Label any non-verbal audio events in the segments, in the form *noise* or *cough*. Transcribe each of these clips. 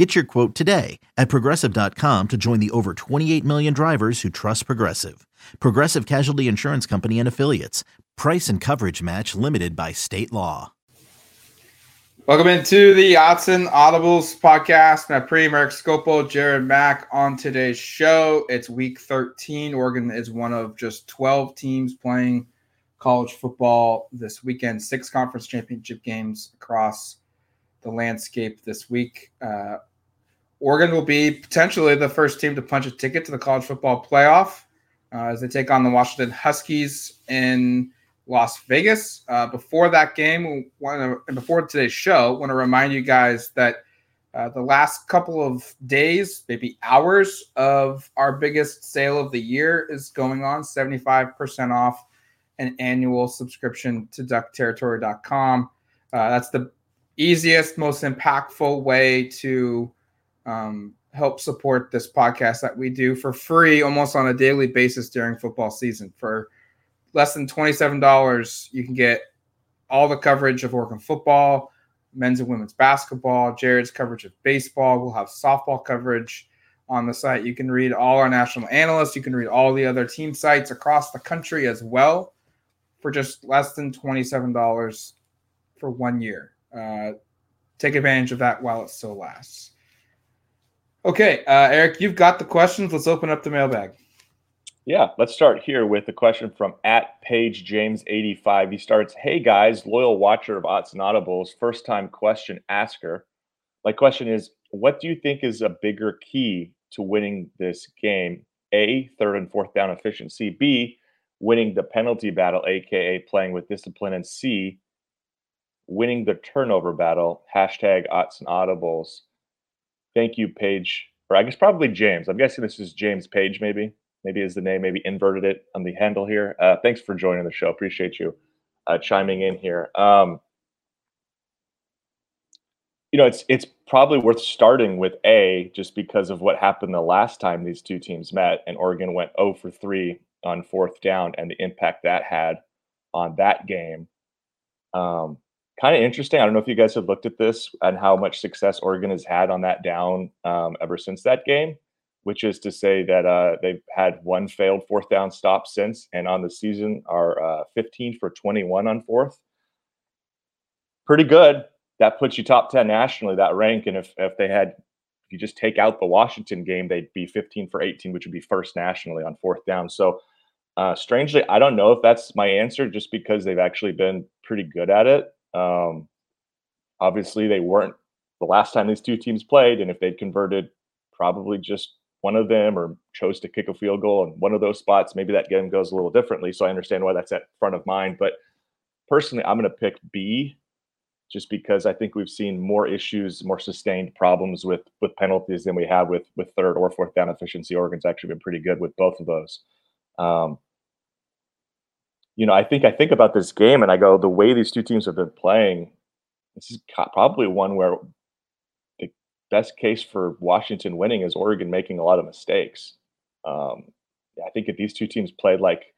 Get your quote today at progressive.com to join the over 28 million drivers who trust Progressive. Progressive Casualty Insurance Company and Affiliates. Price and coverage match limited by state law. Welcome into the Autzen Audibles podcast. My pre Mark Scopo, Jared Mack on today's show. It's week 13. Oregon is one of just 12 teams playing college football this weekend, six conference championship games across the landscape this week. Uh, Oregon will be potentially the first team to punch a ticket to the college football playoff uh, as they take on the Washington Huskies in Las Vegas. Uh, before that game, and before today's show, want to remind you guys that uh, the last couple of days, maybe hours of our biggest sale of the year is going on 75% off an annual subscription to duckterritory.com. Uh, that's the easiest, most impactful way to um, help support this podcast that we do for free almost on a daily basis during football season. For less than $27, you can get all the coverage of Oregon football, men's and women's basketball, Jared's coverage of baseball. We'll have softball coverage on the site. You can read all our national analysts. You can read all the other team sites across the country as well for just less than $27 for one year. Uh, take advantage of that while it still lasts. Okay, uh, Eric, you've got the questions. Let's open up the mailbag. Yeah, let's start here with a question from at Page James 85. He starts, Hey guys, loyal watcher of Autzen Audibles, first time question asker. My question is, what do you think is a bigger key to winning this game? A, third and fourth down efficiency. B, winning the penalty battle, aka playing with discipline. And C, winning the turnover battle. Hashtag Autzen Audibles. Thank you, Page. Or I guess probably James. I'm guessing this is James Page, maybe. Maybe is the name. Maybe inverted it on the handle here. Uh, thanks for joining the show. Appreciate you uh, chiming in here. Um, you know, it's it's probably worth starting with A, just because of what happened the last time these two teams met, and Oregon went 0 for 3 on fourth down, and the impact that had on that game. Um, kind of interesting. I don't know if you guys have looked at this and how much success Oregon has had on that down um, ever since that game, which is to say that uh, they've had one failed fourth down stop since, and on the season are uh, 15 for 21 on fourth. Pretty good. That puts you top 10 nationally, that rank. And if, if they had, if you just take out the Washington game, they'd be 15 for 18, which would be first nationally on fourth down. So, uh, strangely, I don't know if that's my answer just because they've actually been pretty good at it. Um, obviously, they weren't the last time these two teams played, and if they'd converted probably just one of them or chose to kick a field goal in one of those spots, maybe that game goes a little differently. So I understand why that's at front of mind. But personally, I'm going to pick B just because I think we've seen more issues, more sustained problems with with penalties than we have with with third or fourth down efficiency. Oregon's actually been pretty good with both of those. Um, you know, I think I think about this game and I go, the way these two teams have been playing, this is probably one where the best case for Washington winning is Oregon making a lot of mistakes. Um, I think if these two teams played like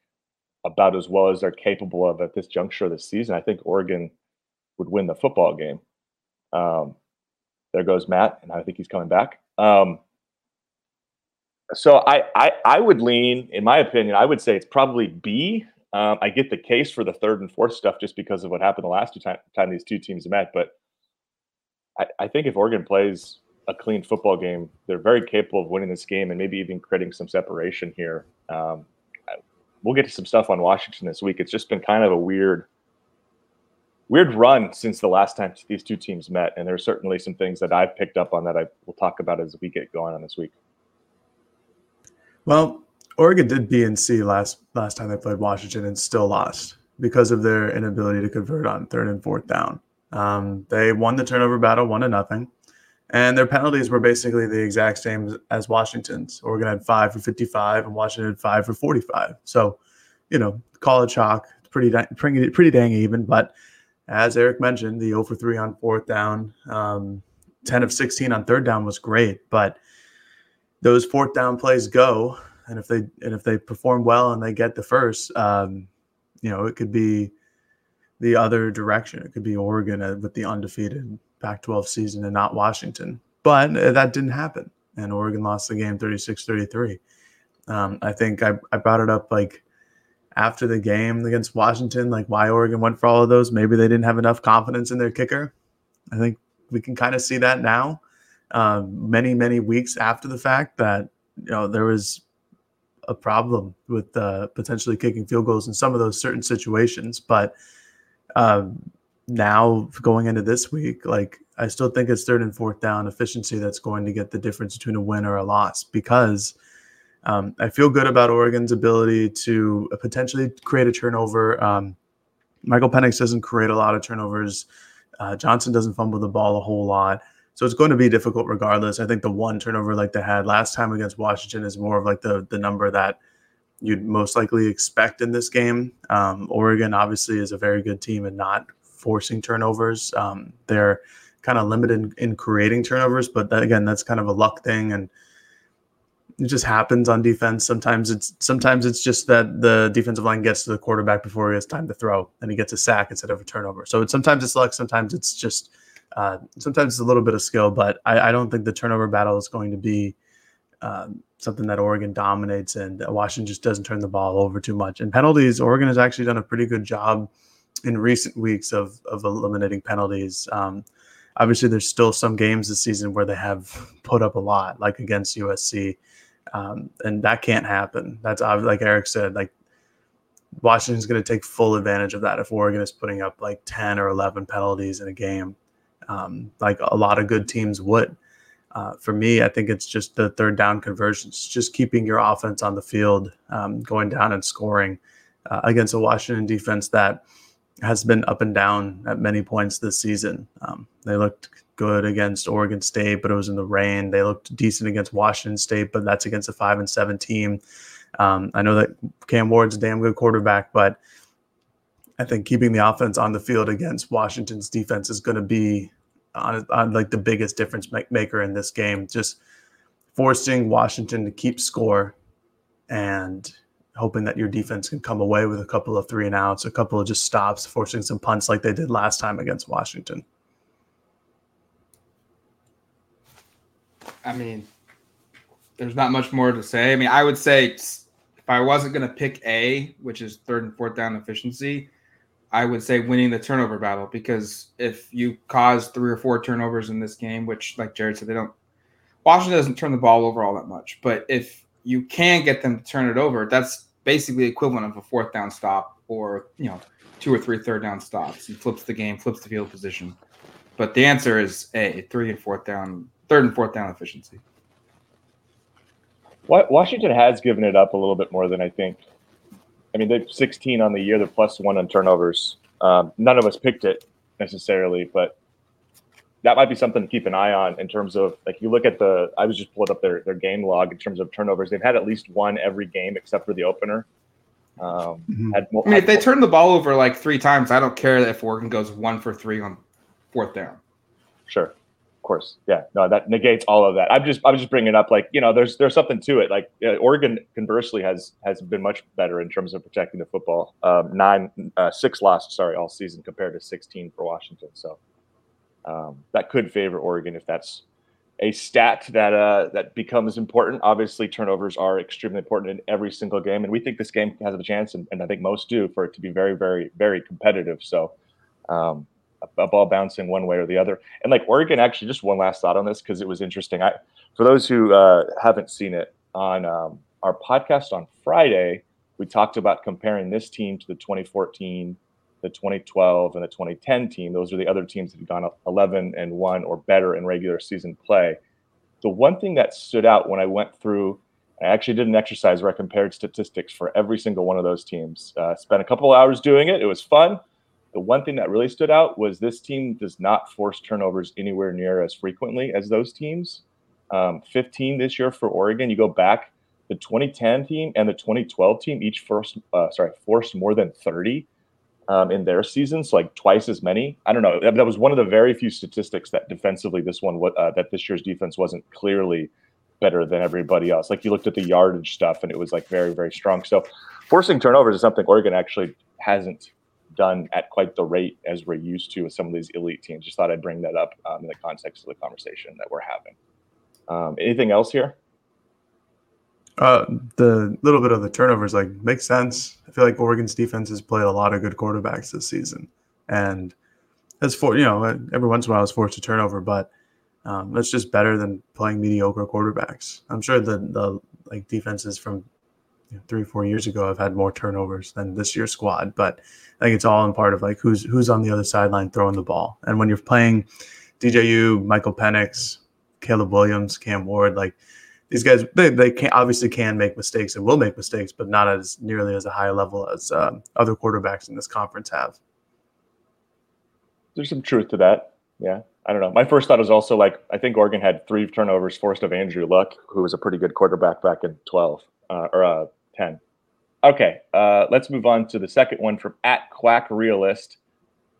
about as well as they're capable of at this juncture of the season, I think Oregon would win the football game. Um, there goes Matt, and I think he's coming back. Um, so I, I I would lean, in my opinion, I would say it's probably B um, I get the case for the third and fourth stuff just because of what happened the last two time, time these two teams met. But I, I, think if Oregon plays a clean football game, they're very capable of winning this game and maybe even creating some separation here. Um, we'll get to some stuff on Washington this week. It's just been kind of a weird, weird run since the last time these two teams met, and there's certainly some things that I've picked up on that I will talk about as we get going on this week. Well, Oregon did B and C last last time they played Washington and still lost because of their inability to convert on third and fourth down. Um, they won the turnover battle one to nothing, and their penalties were basically the exact same as Washington's. Oregon had five for 55, and Washington had five for 45. So, you know, it chalk. pretty pretty pretty dang even. But as Eric mentioned, the 0 for 3 on fourth down, um, 10 of 16 on third down was great. But those fourth down plays go, and if they and if they perform well and they get the first, um, you know, it could be the other direction. It could be Oregon with the undefeated Pac-12 season and not Washington. But uh, that didn't happen, and Oregon lost the game 36-33. Um, I think I, I brought it up like after the game against Washington, like why Oregon went for all of those. Maybe they didn't have enough confidence in their kicker. I think we can kind of see that now, um, many many weeks after the fact that you know there was a problem with uh, potentially kicking field goals in some of those certain situations. But um, now going into this week, like I still think it's third and fourth down efficiency that's going to get the difference between a win or a loss because um, I feel good about Oregon's ability to potentially create a turnover. Um, Michael Penix doesn't create a lot of turnovers. Uh, Johnson doesn't fumble the ball a whole lot. So it's going to be difficult regardless. I think the one turnover like they had last time against Washington is more of like the the number that you'd most likely expect in this game. Um, Oregon obviously is a very good team and not forcing turnovers. Um, they're kind of limited in, in, creating turnovers, but that, again, that's kind of a luck thing and it just happens on defense. Sometimes it's sometimes it's just that the defensive line gets to the quarterback before he has time to throw and he gets a sack instead of a turnover. So it's, sometimes it's luck, sometimes it's just uh, sometimes it's a little bit of skill, but I, I, don't think the turnover battle is going to be um, something that Oregon dominates and Washington just doesn't turn the ball over too much. And penalties, Oregon has actually done a pretty good job in recent weeks of, of eliminating penalties. Um, obviously, there's still some games this season where they have *laughs* put up a lot, like against USC. Um, and that can't happen. That's like Eric said, like Washington's going to take full advantage of that if Oregon is putting up like 10 or 11 penalties in a game um, like a lot of good teams would. Uh, for me, I think it's just the third down conversions, just keeping your offense on the field, um, going down and scoring uh, against a Washington defense that has been up and down at many points this season. Um, they looked good against Oregon State, but it was in the rain. They looked decent against Washington State, but that's against a five and seven team. Um, I know that Cam Ward's a damn good quarterback, but I think keeping the offense on the field against Washington's defense is going to be on, on, like the biggest difference maker in this game. Just forcing Washington to keep score and hoping that your defense can come away with a couple of three and outs, a couple of just stops, forcing some punts like they did last time against Washington. I mean, there's not much more to say. I mean, I would say if I wasn't going to pick A, which is third and fourth down efficiency, I would say winning the turnover battle because if you cause three or four turnovers in this game, which like Jared said, they don't Washington doesn't turn the ball over all that much. But if you can get them to turn it over, that's basically equivalent of a fourth down stop or you know, two or three third down stops. He flips the game, flips the field position. But the answer is A, three and fourth down, third and fourth down efficiency. Washington has given it up a little bit more than I think I mean, they're 16 on the year. They're plus one on turnovers. Um, none of us picked it necessarily, but that might be something to keep an eye on in terms of like you look at the. I was just pulled up their their game log in terms of turnovers. They've had at least one every game except for the opener. Um, mm-hmm. had, I mean, if they turn the ball over like three times, I don't care if Oregon goes one for three on fourth down. Sure course, yeah, no, that negates all of that. I'm just, I'm just bringing it up like you know, there's, there's something to it. Like uh, Oregon, conversely, has has been much better in terms of protecting the football. Um, nine, uh, six losses, sorry, all season compared to 16 for Washington. So um, that could favor Oregon if that's a stat that uh, that becomes important. Obviously, turnovers are extremely important in every single game, and we think this game has a chance, and, and I think most do, for it to be very, very, very competitive. So. Um, a ball bouncing one way or the other. And like Oregon, actually, just one last thought on this because it was interesting. I, for those who uh, haven't seen it on um, our podcast on Friday, we talked about comparing this team to the 2014, the 2012, and the 2010 team. Those are the other teams that have gone 11 and one or better in regular season play. The one thing that stood out when I went through, I actually did an exercise where I compared statistics for every single one of those teams. Uh, spent a couple hours doing it. It was fun the one thing that really stood out was this team does not force turnovers anywhere near as frequently as those teams. Um, 15 this year for Oregon. You go back, the 2010 team and the 2012 team each first, uh, sorry, forced more than 30. um, in their seasons, so like twice as many. I don't know. That was one of the very few statistics that defensively this one uh, that this year's defense wasn't clearly better than everybody else. Like you looked at the yardage stuff, and it was like very very strong. So forcing turnovers is something Oregon actually hasn't done at quite the rate as we're used to with some of these elite teams. Just thought I'd bring that up um, in the context of the conversation that we're having. Um, anything else here? Uh, the little bit of the turnovers like makes sense. I feel like Oregon's defense has played a lot of good quarterbacks this season, and it's for you know every once in a while it's forced to turnover, but um, that's just better than playing mediocre quarterbacks. I'm sure the the like defenses from three four years ago have had more turnovers than this year's squad, but I think it's all in part of like who's who's on the other sideline throwing the ball, and when you're playing DJU, Michael Penix, Caleb Williams, Cam Ward, like these guys they, they can obviously can make mistakes and will make mistakes, but not as nearly as a high level as uh, other quarterbacks in this conference have. There's some truth to that. Yeah, I don't know. My first thought was also like I think Oregon had three turnovers forced of Andrew Luck, who was a pretty good quarterback back in 12 uh, or uh, 10. Okay, uh, let's move on to the second one from at Quack Realist.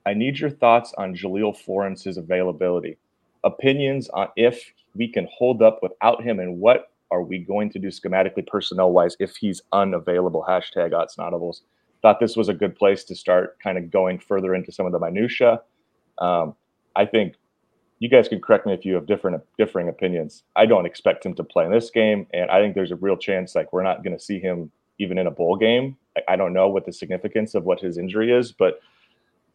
I need your thoughts on Jahlil Florence's availability. Opinions on if we can hold up without him and what are we going to do schematically personnel wise if he's unavailable hashtag Autzen Audibles thought this was a good place to start kind of going further into some of the minutia um, i think you guys can correct me if you have different differing opinions i don't expect him to play in this game and i think there's a real chance like we're not going to see him even in a bowl game I, don't know what the significance of what his injury is but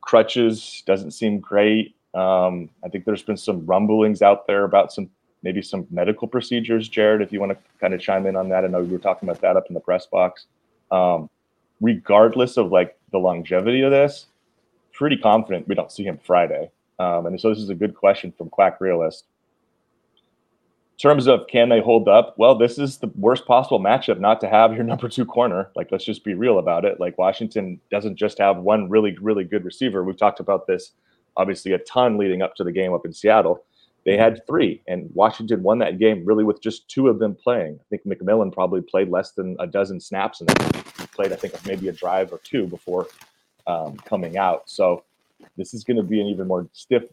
crutches doesn't seem great um, I think there's been some rumblings out there about some maybe some medical procedures. Jared, if you want to kind of chime in on that, I know we were talking about that up in the press box. Um, regardless of like the longevity of this, pretty confident we don't see him Friday. Um, and so this is a good question from Quack Realist. In terms of can they hold up? Well, this is the worst possible matchup not to have your number two corner. Like, let's just be real about it. Like, Washington doesn't just have one really, really good receiver. We've talked about this obviously a ton leading up to the game up in Seattle. They had three, and Washington won that game really with just two of them playing. I think McMillan probably played less than a dozen snaps, and played I think maybe a drive or two before um, coming out. So this is going to be an even more stiff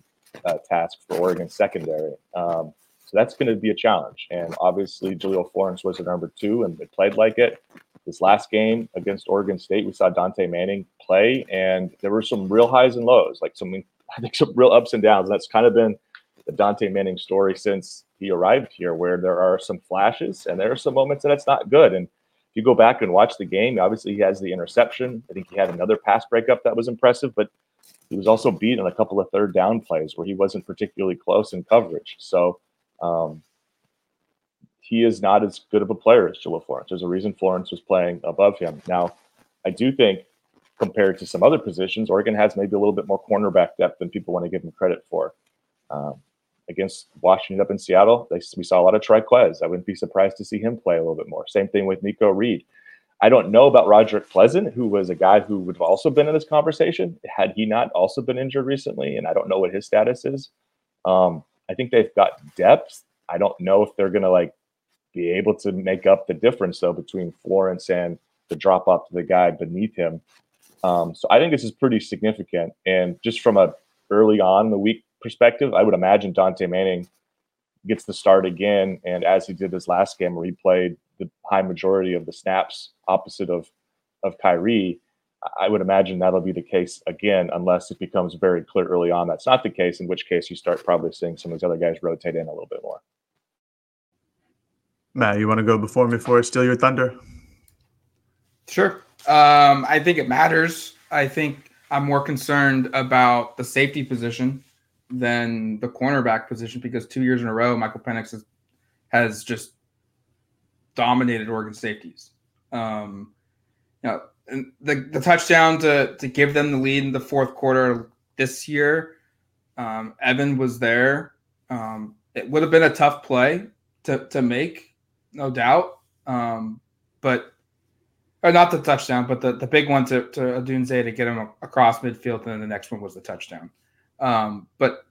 uh, task for Oregon secondary. Um, so that's going to be a challenge. And obviously, Jahlil Florence was the number two, and they played like it. This last game against Oregon State, we saw Dante Manning play, and there were some real highs and lows, like some I think some real ups and downs. And that's kind of been the Dante Manning story since he arrived here, where there are some flashes and there are some moments that it's not good. And if you go back and watch the game, obviously he has the interception. I think he had another pass breakup that was impressive, but he was also beat on a couple of third down plays where he wasn't particularly close in coverage. So um, he is not as good of a player as Jahlil Florence. There's a reason Florence was playing above him. Now, I do think compared to some other positions, Oregon has maybe a little bit more cornerback depth than people want to give him credit for. Um, against Washington up in Seattle, they, we saw a lot of Trikweze. I wouldn't be surprised to see him play a little bit more. Same thing with Nikko Reed. I don't know about Rodrick Pleasant, who was a guy who would have also been in this conversation had he not also been injured recently, and I don't know what his status is. Um, I think they've got depth. I don't know if they're going to like be able to make up the difference though between Florence and the drop off to the guy beneath him. Um, so I think this is pretty significant. And just from a early on the week perspective, I would imagine Dante Manning gets the start again, and as he did this last game where he played the high majority of the snaps opposite of of Khyree, I would imagine that'll be the case again, unless it becomes very clear early on that's not the case, in which case you start probably seeing some of these other guys rotate in a little bit more. Matt, you want to go before me before I steal your thunder? Sure. Um, I think it matters. I think I'm more concerned about the safety position than the cornerback position because two years in a row, Michael Penix has, has just dominated Oregon safeties. Um, you know, and the, the touchdown to, to give them the lead in the fourth quarter this year, um, Evan was there. Um, it would have been a tough play to, to make, no doubt. Um, but or not the touchdown, but the, the big one to, to Odunze to get him across midfield, and then the next one was the touchdown. Um, but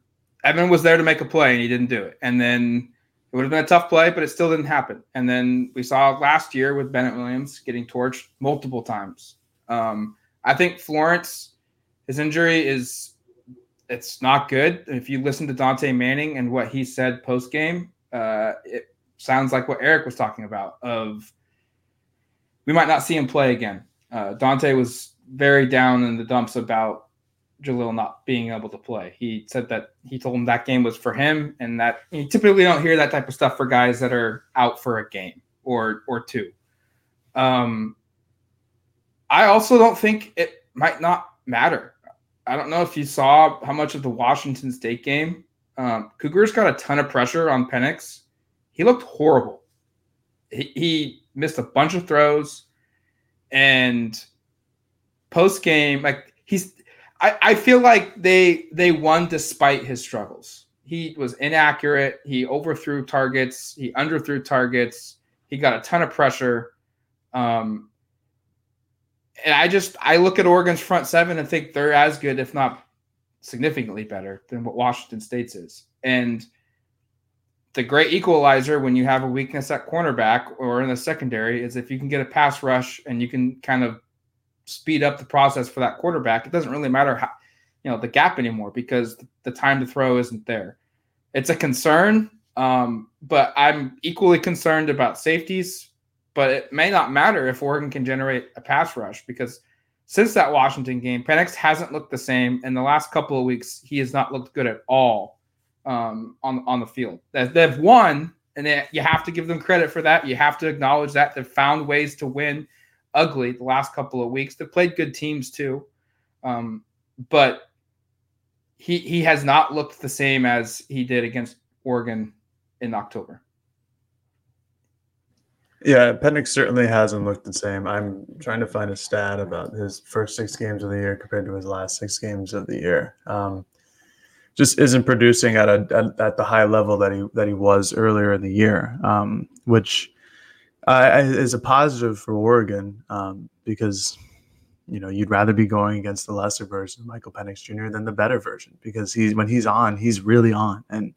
Evan was there to make a play, and he didn't do it. And then it would have been a tough play, but it still didn't happen. And then we saw last year with Bennett Williams getting torched multiple times. Um, I think Florence His injury is it's not good. If you listen to Dante Manning and what he said post game, uh, it sounds like what Eric was talking about. Of we might not see him play again. Uh, Dante was very down in the dumps about Jahlil not being able to play. He said that he told him that game was for him, and that you typically don't hear that type of stuff for guys that are out for a game or or two. Um, I also don't think it might not matter. I don't know if you saw how much of the Washington State game. Um, Cougars got a ton of pressure on Penix. He looked horrible. He, he missed a bunch of throws, and post game, like he's. I, I feel like they they won despite his struggles. He was inaccurate. He overthrew targets. He underthrew targets. He got a ton of pressure. Um, and I just I look at Oregon's front seven and think they're as good, if not significantly better, than what Washington State's is. And the great equalizer when you have a weakness at cornerback or in the secondary is if you can get a pass rush and you can kind of speed up the process for that quarterback. It doesn't really matter how you know the gap anymore because the time to throw isn't there. It's a concern, um, but I'm equally concerned about safeties but it may not matter if Oregon can generate a pass rush because since that Washington game, Penix hasn't looked the same. In the last couple of weeks, he has not looked good at all um, on on the field. They've won, and they, you have to give them credit for that. You have to acknowledge that they've found ways to win ugly the last couple of weeks. They've played good teams too, um, but he he has not looked the same as he did against Oregon in October. Yeah, Penix certainly hasn't looked the same. I'm trying to find a stat about his first six games of the year compared to his last six games of the year. Um, just isn't producing at a at, at, the high level that he that he was earlier in the year, um, which uh, is a positive for Oregon um, because you know you'd rather be going against the lesser version of Michael Penix Jr. than the better version because he's when he's on, he's really on, and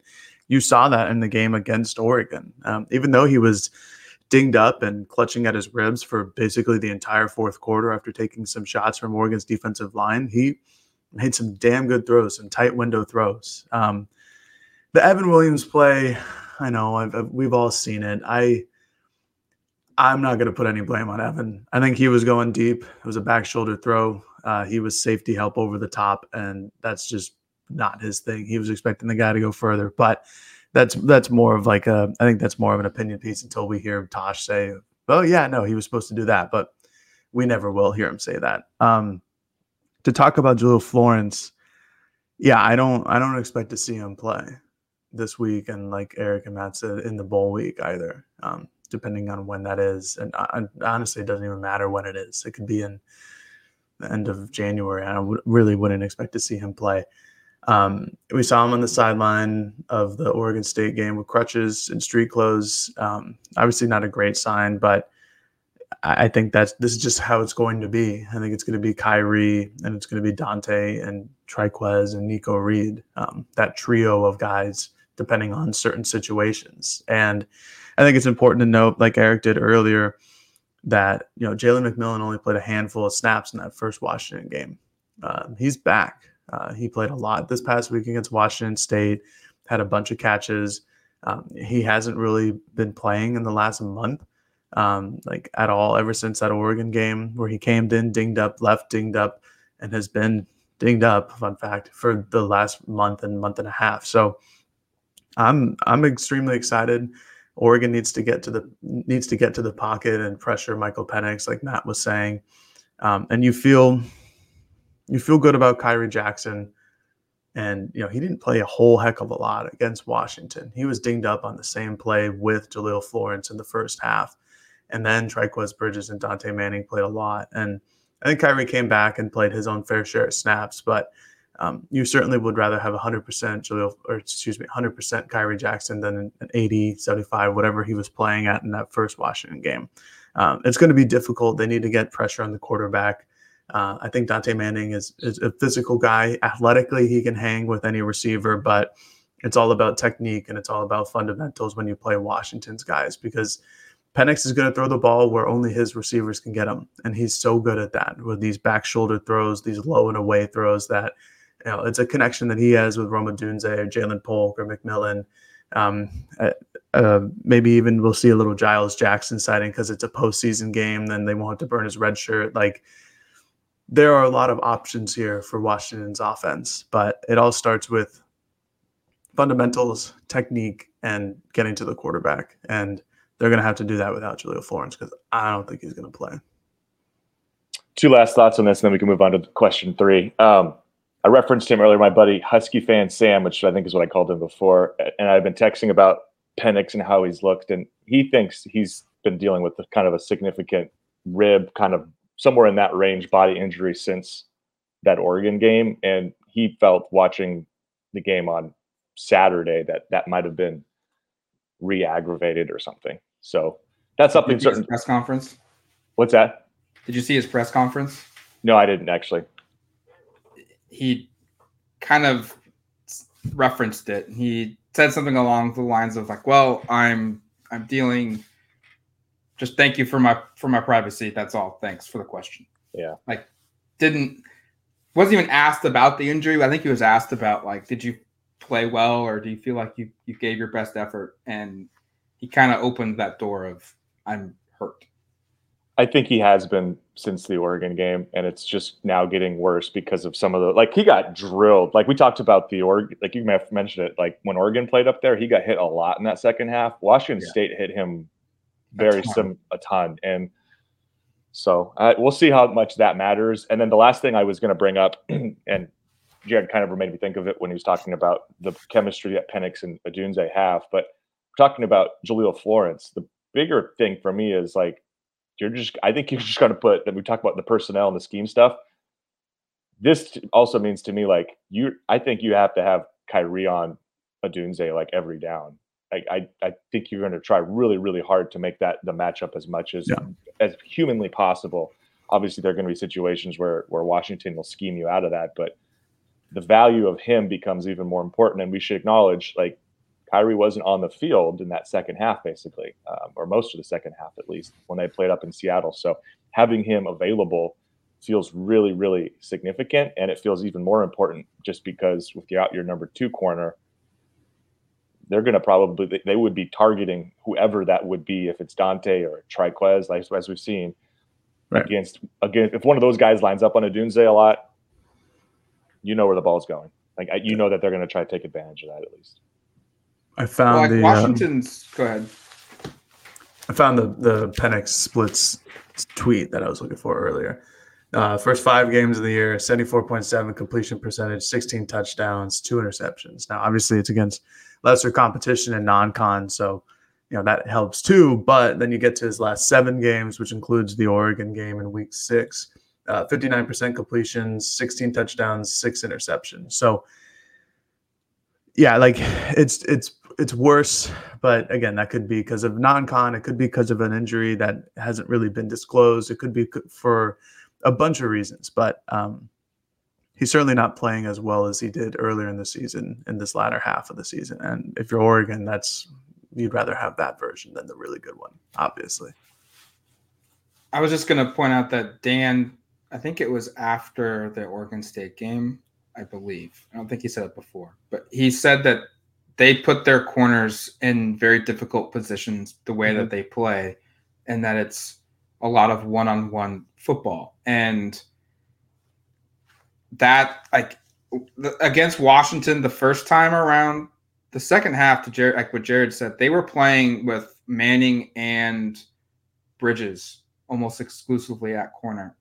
you saw that in the game against Oregon. Um, even though he was dinged up and clutching at his ribs for basically the entire fourth quarter after taking some shots from Oregon's defensive line. He made some damn good throws, some tight window throws. Um, the Evan Williams play, I know I've, I've, we've all seen it. I I'm not going to put any blame on Evan. I think he was going deep. It was a back shoulder throw. Uh, he was safety help over the top, and that's just not his thing. He was expecting the guy to go further, but that's that's more of like a I think that's more of an opinion piece until we hear Tosh say, "Oh yeah, no, he was supposed to do that," but we never will hear him say that. Um, to talk about Jahlil Florence, yeah, I don't I don't expect to see him play this week, and like Eric and Matt said, in the bowl week either, um, depending on when that is. And I, honestly, it doesn't even matter when it is. It could be in the end of January. I w- really wouldn't expect to see him play. Um, we saw him on the sideline of the Oregon State game with crutches and street clothes. Um, obviously, not a great sign, but I think that's this is just how it's going to be. I think it's going to be Khyree and it's going to be Dante and Trikweze and Nikko Reed, um, that trio of guys, depending on certain situations. And I think it's important to note, like Eric did earlier, that you know Jalen McMillan only played a handful of snaps in that first Washington game. Uh, he's back. Uh, he played a lot this past week against Washington State, had a bunch of catches. Um, he hasn't really been playing in the last month, um, like at all, ever since that Oregon game where he came in dinged up, left dinged up, and has been dinged up. Fun fact for the last month and month and a half. So I'm I'm extremely excited. Oregon needs to get to the needs to get to the pocket and pressure Michael Penix, like Matt was saying. Um, and you feel you feel good about Khyree Jackson. And, you know, he didn't play a whole heck of a lot against Washington. He was dinged up on the same play with Jahlil Florence in the first half. And then Trikweze Bridges and Dante Manning played a lot. And I think Khyree came back and played his own fair share of snaps, but um, you certainly would rather have 100% Jahlil, or excuse me, 100% Khyree Jackson than an 80, 75, whatever he was playing at in that first Washington game. Um, it's going to be difficult. They need to get pressure on the quarterback. Uh, I think Dante Manning is, is a physical guy. Athletically, he can hang with any receiver, but it's all about technique and it's all about fundamentals when you play Washington's guys because Penix is going to throw the ball where only his receivers can get him, and he's so good at that with these back shoulder throws, these low and away throws. That you know, it's a connection that he has with Roma Odunze or Ja'Lynn Polk or McMillan. Um, uh, uh, maybe even we'll see a little Giles Jackson sighting because it's a postseason game. Then they won't have to burn his red shirt. Like there are a lot of options here for Washington's offense, but it all starts with fundamentals, technique, and getting to the quarterback. And they're going to have to do that without Jahlil Florence because I don't think he's going to play. Two last thoughts on this, and then we can move on to question three. Um, I referenced him earlier, my buddy Husky fan Sam, which I think is what I called him before, and I've been texting about Penix and how he's looked, and he thinks he's been dealing with kind of a significant rib, kind of somewhere in that range, body injury since that Oregon game, and he felt watching the game on Saturday that that might have been re-aggravated or something. So that's something certain press conference. What's that? Did you see his press conference? No, I didn't actually. He kind of referenced it. He said something along the lines of like, "Well, I'm I'm dealing just thank you for my for my privacy. That's all. Thanks for the question." Yeah. Like didn't wasn't even asked about the injury. I think he was asked about like did you play well or do you feel like you you gave your best effort and he kind of opened that door of I'm hurt. I think he has been since the Oregon game, and it's just now getting worse because of some of the like he got drilled. Like we talked about the org, like you may have mentioned it. Like when Oregon played up there, he got hit a lot in that second half. Washington yeah. State hit him very a sim a ton, and so uh, we'll see how much that matters. And then the last thing I was going to bring up, *clears throat* and Jared kind of made me think of it when he was talking about the chemistry that Penix and Odunze have, but talking about Jahlil Florence, the bigger thing for me is like you're just I think you're *laughs* just going to put that we talk about the personnel and the scheme stuff. This also means to me like you I think you have to have Khyree on Odunze like every down. I, I, I think you're going to try really really hard to make that the matchup as much as yeah. as humanly possible. Obviously, there are going to be situations where where Washington will scheme you out of that, but the value of him becomes even more important. And we should acknowledge like Khyree wasn't on the field in that second half, basically, um, or most of the second half at least, when they played up in Seattle. So having him available feels really, really significant, and it feels even more important just because with your number two corner, they're going to probably they would be targeting whoever that would be if it's Dante or Trikweze, like as we've seen right. against again if one of those guys lines up on Odunze a lot, you know where the ball's going. Like you know that they're going to try to take advantage of that at least. I found like the uh, Washington's. Uh, go ahead. I found the the Penix splits tweet that I was looking for earlier. Uh, first five games of the year, 74.7 completion percentage, 16 touchdowns, two interceptions. Now, obviously, it's against lesser competition and non-con, so you know that helps too. But then you get to his last seven games, which includes the Oregon game in Week Six. Uh, 59% completions, 16 touchdowns, six interceptions. So, yeah, like it's it's it's worse, but again, that could be because of non-con. It could be because of an injury that hasn't really been disclosed. It could be for a bunch of reasons, but um, he's certainly not playing as well as he did earlier in the season in this latter half of the season. And if you're Oregon, that's you'd rather have that version than the really good one, obviously. I was just going to point out that Dan, I think it was after the Oregon State game, I believe. I don't think he said it before, but he said that they put their corners in very difficult positions the way mm-hmm. that they play, and that it's a lot of one-on-one football. And that like against Washington the first time around, the second half to Jared, like what Jared said, they were playing with Manning and Bridges almost exclusively at corner.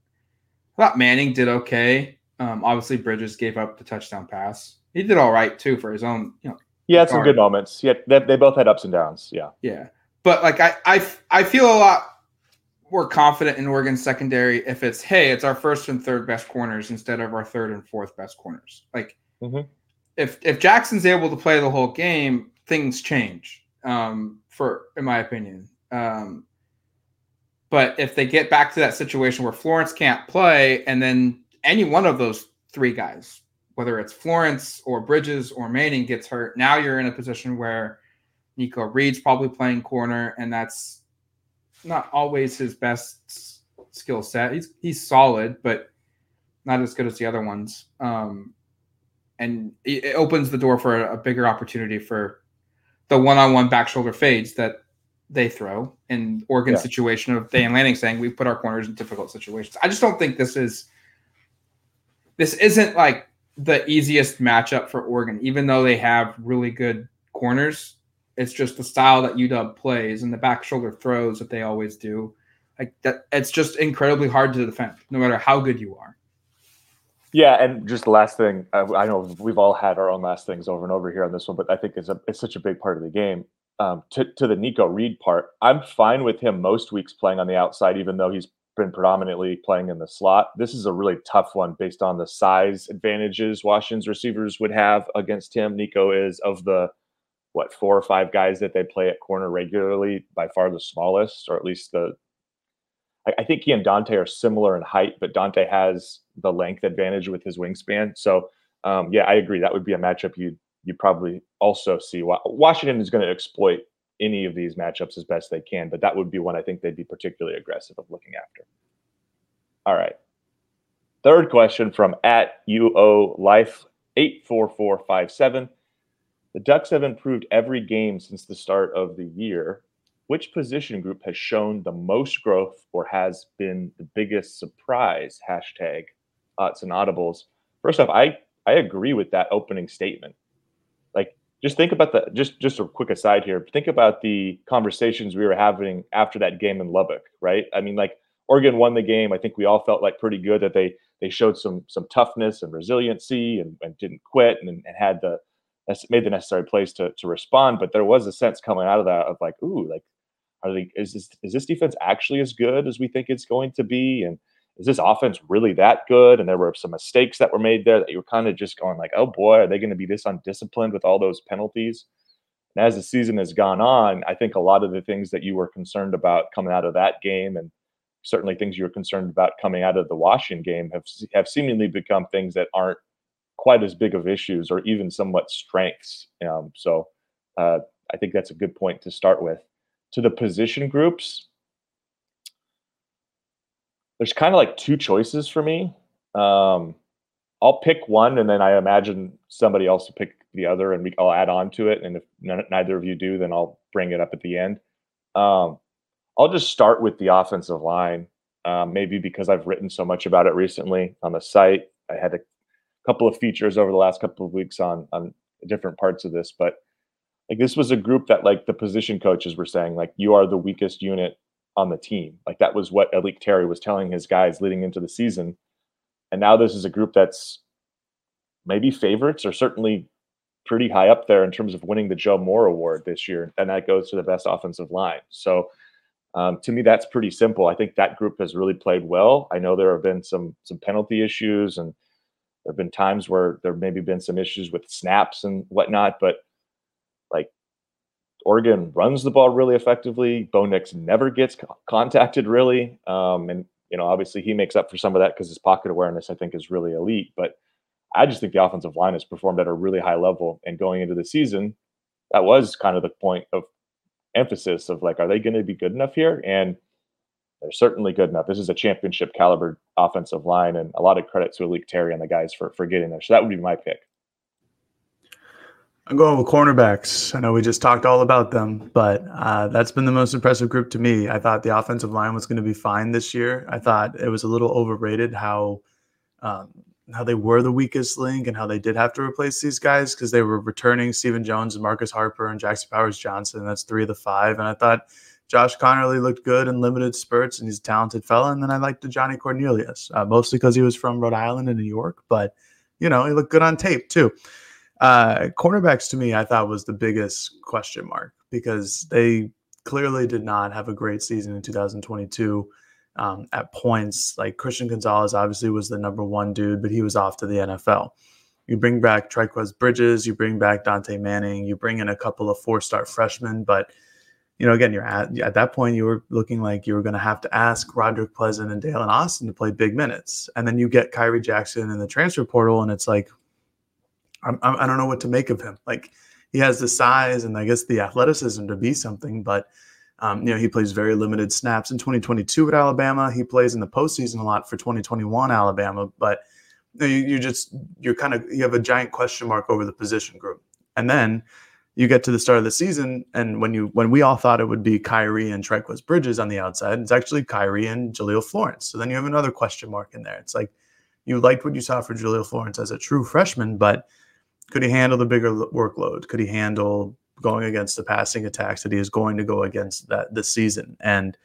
I thought Manning did okay. Um, obviously, Bridges gave up the touchdown pass. He did all right too for his own, you know, he had some good moments. Yeah, they, they both had ups and downs. Yeah. Yeah. But like I, I I feel a lot more confident in Oregon secondary if it's hey, it's our first and third best corners instead of our third and fourth best corners. Like mm-hmm. if if Jackson's able to play the whole game, things change. Um, for in my opinion. Um, but if they get back to that situation where Florence can't play, and then any one of those three guys, whether it's Florence or Bridges or Manning gets hurt, now you're in a position where Nikko Reed's probably playing corner, and that's not always his best skill set. He's he's solid, but not as good as the other ones. Um, and it opens the door for a bigger opportunity for the one-on-one back shoulder fades that they throw in Oregon's yeah. situation of Dan Lanning saying we put our corners in difficult situations. I just don't think this is this isn't like the easiest matchup for Oregon, even though they have really good corners. It's just the style that UW plays and the back shoulder throws that they always do. Like that, it's just incredibly hard to defend, no matter how good you are. Yeah, and just the last thing, I, know we've all had our own last things over and over here on this one, but I think it's a it's such a big part of the game. Um, to to the Nikko Reed part, I'm fine with him most weeks playing on the outside, even though he's been predominantly playing in the slot. This is a really tough one based on the size advantages Washington's receivers would have against him. Nikko is of the what four or five guys that they play at corner regularly, by far the smallest, or at least the. I, I think he and Dante are similar in height, but Dante has the length advantage with his wingspan. So um, yeah, I agree. That would be a matchup you'd you probably also see. Washington is going to exploit any of these matchups as best they can, but that would be one I think they'd be particularly aggressive of looking after. All right. Third question from at UO Life 84457. The Ducks have improved every game since the start of the year. Which position group has shown the most growth or has been the biggest surprise? Hashtag Autzen Audibles. First off, I I agree with that opening statement. Just think about the just just a quick aside here. Think about the conversations we were having after that game in Lubbock, right? I mean, like Oregon won the game. I think we all felt like pretty good that they they showed some some toughness and resiliency and, and didn't quit and, and had the made the necessary plays to to respond. But there was a sense coming out of that of like, ooh, like are they is this is this defense actually as good as we think it's going to be? And is this offense really that good? And there were some mistakes that were made there that you were kind of just going like, oh boy, are they going to be this undisciplined with all those penalties? And as the season has gone on, I think a lot of the things that you were concerned about coming out of that game, and certainly things you were concerned about coming out of the Washington game, have have seemingly become things that aren't quite as big of issues or even somewhat strengths. Um, so uh, I think that's a good point to start with. To the position groups, there's kind of like two choices for me. Um, I'll pick one, and then I imagine somebody else will pick the other, and we, I'll add on to it. And if n- neither of you do, then I'll bring it up at the end. Um, I'll just start with the offensive line, um, maybe because I've written so much about it recently on the site. I had a couple of features over the last couple of weeks on on different parts of this, but like this was a group that like the position coaches were saying like you are the weakest unit on the team. Like that was what A'lique Terry was telling his guys leading into the season. And now this is a group that's maybe favorites or certainly pretty high up there in terms of winning the Joe Moore Award this year. And that goes to the best offensive line. So um, to me, that's pretty simple. I think that group has really played well. I know there have been some some penalty issues and there have been times where there maybe been some issues with snaps and whatnot, but like Oregon runs the ball really effectively. Bo Nix never gets co- contacted really, um, and you know obviously he makes up for some of that because his pocket awareness I think is really elite. But I just think the offensive line has performed at a really high level, and going into the season, that was kind of the point of emphasis of like, are they going to be good enough here? And they're certainly good enough. This is a championship caliber offensive line, and a lot of credit to A'lique Terry and the guys for for getting there. So that would be my pick. I'm going with cornerbacks. I know we just talked all about them, but uh, that's been the most impressive group to me. I thought the offensive line was going to be fine this year. I thought it was a little overrated how um, how they were the weakest link and how they did have to replace these guys because they were returning Stephen Jones and Marcus Harper and Jackson Powers Johnson. That's three of the five, and I thought Josh Conerly looked good in limited spurts, and he's a talented fella. And then I liked Ajani Cornelius, uh, mostly because he was from Rhode Island and New York, but you know he looked good on tape too. Uh, cornerbacks to me, I thought was the biggest question mark because they clearly did not have a great season in 2022. Um, at points, like Christian Gonzalez obviously was the number one dude, but he was off to the NFL. You bring back Trikweze Bridges, you bring back Dante Manning, you bring in a couple of four-star freshmen, but you know, again, you're at at that point you were looking like you were going to have to ask Rodrick Pleasant and Daylen Austin to play big minutes, and then you get Khyree Jackson in the transfer portal, and it's like, I'm, I don't know what to make of him. Like he has the size and I guess the athleticism to be something, but Um, you know, he plays very limited snaps in 2022 at Alabama. He plays in the postseason a lot for 2021 Alabama, but you, you just you're kind of you have a giant question mark over the position group. And then you get to the start of the season, and when you when we all thought it would be Khyree and Trikweze Bridges on the outside, it's actually Khyree and Jahlil Florence. So then you have another question mark in there. It's like you liked what you saw for Jahlil Florence as a true freshman, but could he handle the bigger workload? Could he handle going against the passing attacks that he is going to go against that this season? And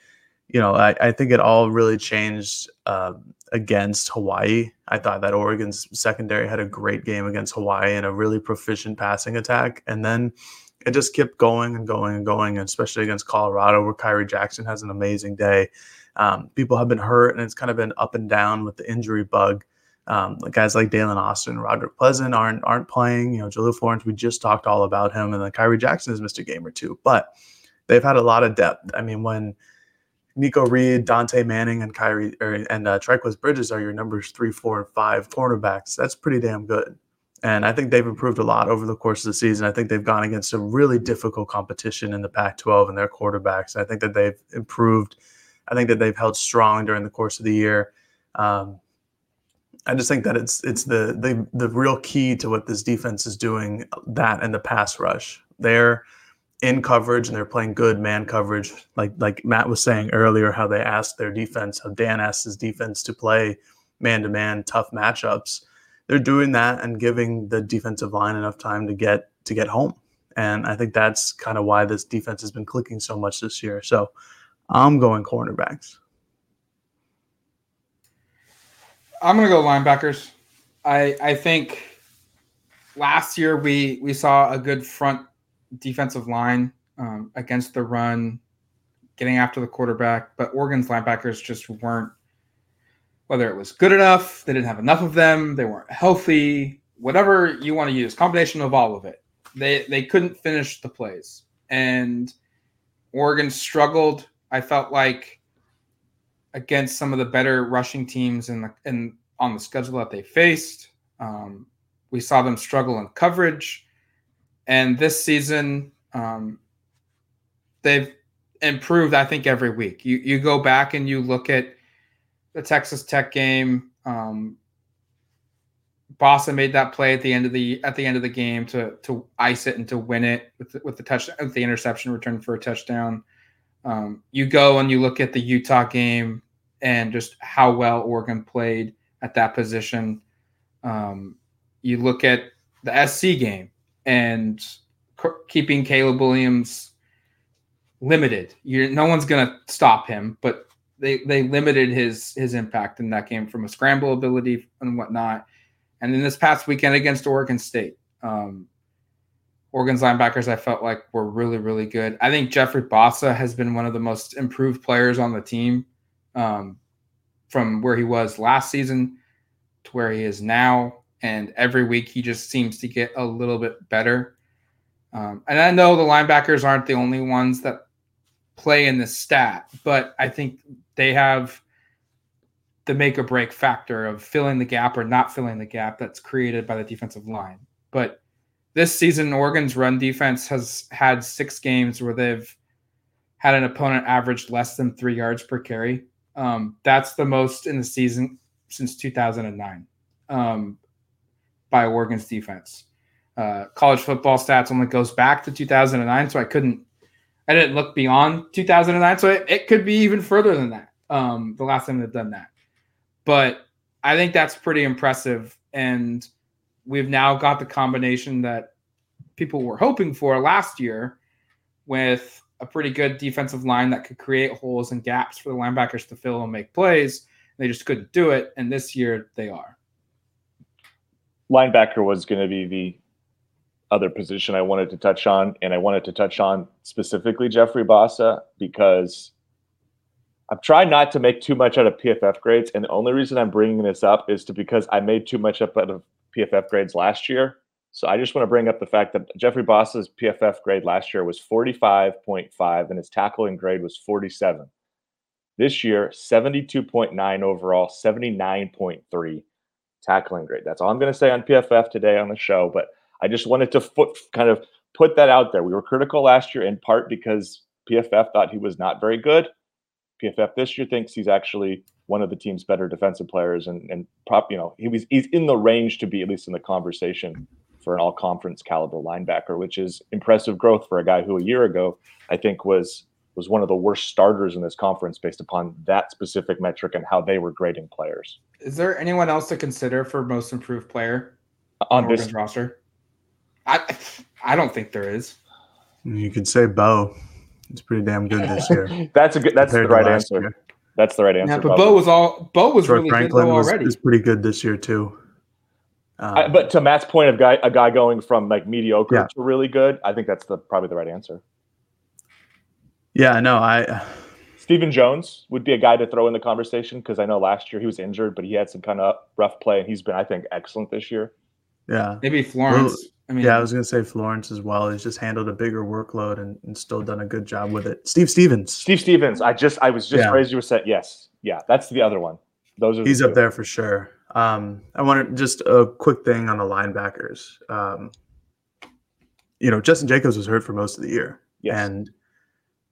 you know, I, I think it all really changed uh, against Hawaii. I thought that Oregon's secondary had a great game against Hawaii and a really proficient passing attack, and then it just kept going and going and going, especially against Colorado, where Khyree Jackson has an amazing day. Um, people have been hurt, and it's kind of been up and down with the injury bug. Um, guys like Daylen Austin, Rodrick Pleasant aren't aren't playing. You know, Jahlil Florence, we just talked all about him, and then Khyree Jackson is Mr. a game or two, but they've had a lot of depth. I mean, when Nikko Reed, Dontae Manning, and Khyree or, and uh, Bridges are your numbers three, four, and five cornerbacks. That's pretty damn good. And I think they've improved a lot over the course of the season. I think they've gone against some really difficult competition in the Pac 12 and their quarterbacks. I think that they've improved. I think that they've held strong during the course of the year. Um, I just think that it's it's the the the real key to what this defense is doing. That and the pass rush, they're in coverage and they're playing good man coverage. Like like Matt was saying earlier, how they asked their defense, how Dan asked his defense to play man to man tough matchups. They're doing that and giving the defensive line enough time to get to get home. And I think that's kind of why this defense has been clicking so much this year. So I'm going cornerbacks. I'm gonna go linebackers. I I think last year we we saw a good front defensive line um, against the run, getting after the quarterback, but Oregon's linebackers just weren't. Whether it was good enough, they didn't have enough of them, they weren't healthy, whatever you want to use, combination of all of it. They they couldn't finish the plays, and Oregon struggled. I felt like against some of the better rushing teams in the in on the schedule that they faced. Um, we saw them struggle in coverage, and this season um, they've improved. I think every week. You you go back and you look at the Texas Tech game. Um, Bassa made that play at the end of the at the end of the game to to ice it and to win it with the, with the touch with the interception return for a touchdown. Um, you go and you look at the Utah game and just how well Oregon played at that position. Um, you look at the SC game and c- keeping Caleb Williams limited. You're, no one's going to stop him, but they they limited his his impact in that game from a scramble ability and whatnot. And then this past weekend against Oregon State, um, Oregon's linebackers I felt like were really really good. I think Jeffrey Bassa has been one of the most improved players on the team um, from where he was last season to where he is now. And every week he just seems to get a little bit better. Um, and I know the linebackers aren't the only ones that play in this stat, but I think they have the make or break factor of filling the gap or not filling the gap that's created by the defensive line. But this season, Oregon's run defense has had six games where they've had an opponent average less than three yards per carry. Um, that's the most in the season since 2009 um, by Oregon's defense. Uh, college football stats only goes back to 2009, so I couldn't, I didn't look beyond 2009, so it, it could be even further than that. Um, the last time they've done that, but I think that's pretty impressive, and we've now got the combination that people were hoping for last year with a pretty good defensive line that could create holes and gaps for the linebackers to fill and make plays. They just couldn't do it, and this year they are. Linebacker was going to be the other position I wanted to touch on, and I wanted to touch on specifically Jeffrey Bassa because I've tried not to make too much out of PFF grades, and the only reason I'm bringing this up is to because I made too much up out of PFF grades last year so I just want to bring up the fact that Jeffrey Bassa's PFF grade last year was 45.5 and his tackling grade was 47. This year, 72.9 overall, 79.3 tackling grade. That's all I'm going to say on PFF today on the show, but I just wanted to foot, kind of put that out there. We were critical last year in part because PFF thought he was not very good. PFF this year thinks he's actually one of the team's better defensive players, and and prop, you know, he was he's in the range to be at least in the conversation for an all conference caliber linebacker, which is impressive growth for a guy who a year ago I think was was one of the worst starters in this conference based upon that specific metric and how they were grading players. Is there anyone else to consider for most improved player on, on this roster? I I don't think there is. You could say Bo. It's pretty damn good this year. *laughs* that's a good. That's the right answer. Year. That's the right answer. Yeah, but Bo was all Bo was Troy really Franklin good already. Was, pretty good this year too. Um, I, but to Matt's point of guy a guy going from like mediocre yeah. to really good, I think that's the probably the right answer. Yeah, no, I. Stephen Jones would be a guy to throw in the conversation because I know last year he was injured, but he had some kind of rough play, and he's been, I think, excellent this year. Yeah, maybe Florence. Well, I mean, yeah, I was going to say Florence as well. He's just handled a bigger workload and, and, still done a good job with it. Steve Stevens. Steve Stevens. I just, I was just yeah. raised you a set. Yes, yeah, that's the other one. Those are. He's the up there for sure. Um, I wanted just a quick thing on the linebackers. Um, you know, Justin Jacobs was hurt for most of the year, yes. and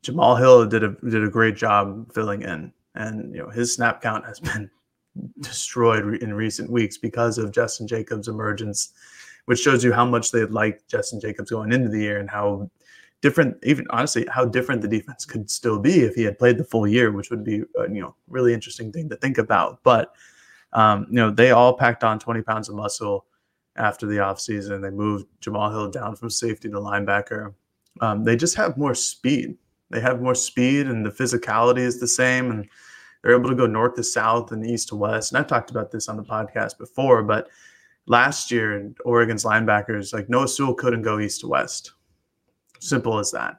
Jamal Hill did a did a great job filling in, and you know his snap count has been *laughs* destroyed in recent weeks because of Justin Jacobs' emergence, which shows you how much they liked Justin Jacobs going into the year and how different, even honestly, how different the defense could still be if he had played the full year, which would be a, you know really interesting thing to think about. But um, you know they all packed on 20 pounds of muscle after the offseason. They moved Jamal Hill down from safety to linebacker. Um, they just have more speed they have more speed and the physicality is the same and they're able to go north to south and east to west. And I've talked about this on the podcast before, but last year Oregon's linebackers, like Noah Sewell couldn't go east to west. Simple as that.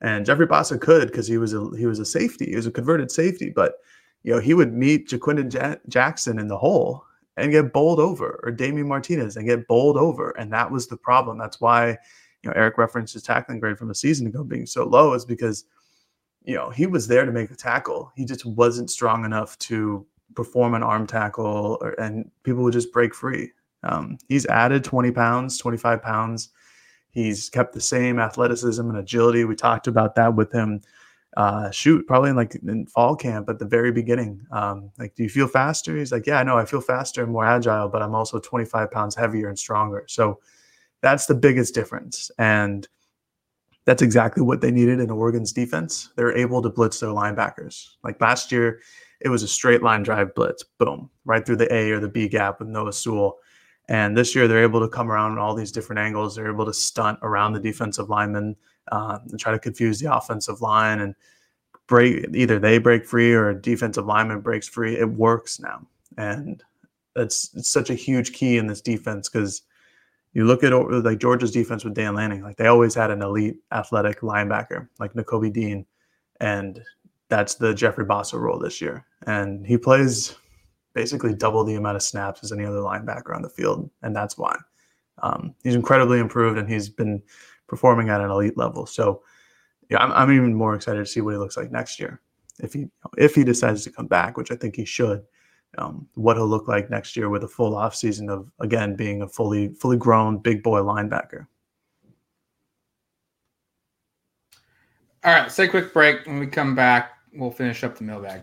And Jeffrey Bassa could because he was a he was a safety. He was a converted safety, but you know, he would meet Ja'Quinden ja- Jackson in the hole and get bowled over, or Damien Martinez and get bowled over. And that was the problem. That's why you know, Eric referenced his tackling grade from a season ago being so low is because, you know, he was there to make a tackle. He just wasn't strong enough to perform an arm tackle, or, and people would just break free. Um, he's added 20 pounds, 25 pounds. He's kept the same athleticism and agility. We talked about that with him. Uh, shoot, probably in like in fall camp at the very beginning. Um, like, do you feel faster? He's like, yeah, I know I feel faster and more agile, but I'm also 25 pounds heavier and stronger. So that's the biggest difference. And that's exactly what they needed in Oregon's defense. They're able to blitz their linebackers. Like last year, it was a straight line drive blitz, boom, right through the A or the B gap with Noah Sewell. And this year, they're able to come around in all these different angles. They're able to stunt around the defensive lineman uh, and try to confuse the offensive line and break. Either they break free or a defensive lineman breaks free. It works now, and that's such a huge key in this defense because you look at like Georgia's defense with Dan Lanning, like they always had an elite athletic linebacker like Nakobe Dean, and that's the Jeffrey Bassa role this year. And he plays basically double the amount of snaps as any other linebacker on the field, and that's why um, he's incredibly improved and he's been performing at an elite level. So, yeah, I'm, I'm even more excited to see what he looks like next year if he if he decides to come back, which I think he should um, what he'll look like next year with a full off season of again being a fully fully grown big boy linebacker. All right, let's take a quick break. When we come back, we'll finish up the mailbag.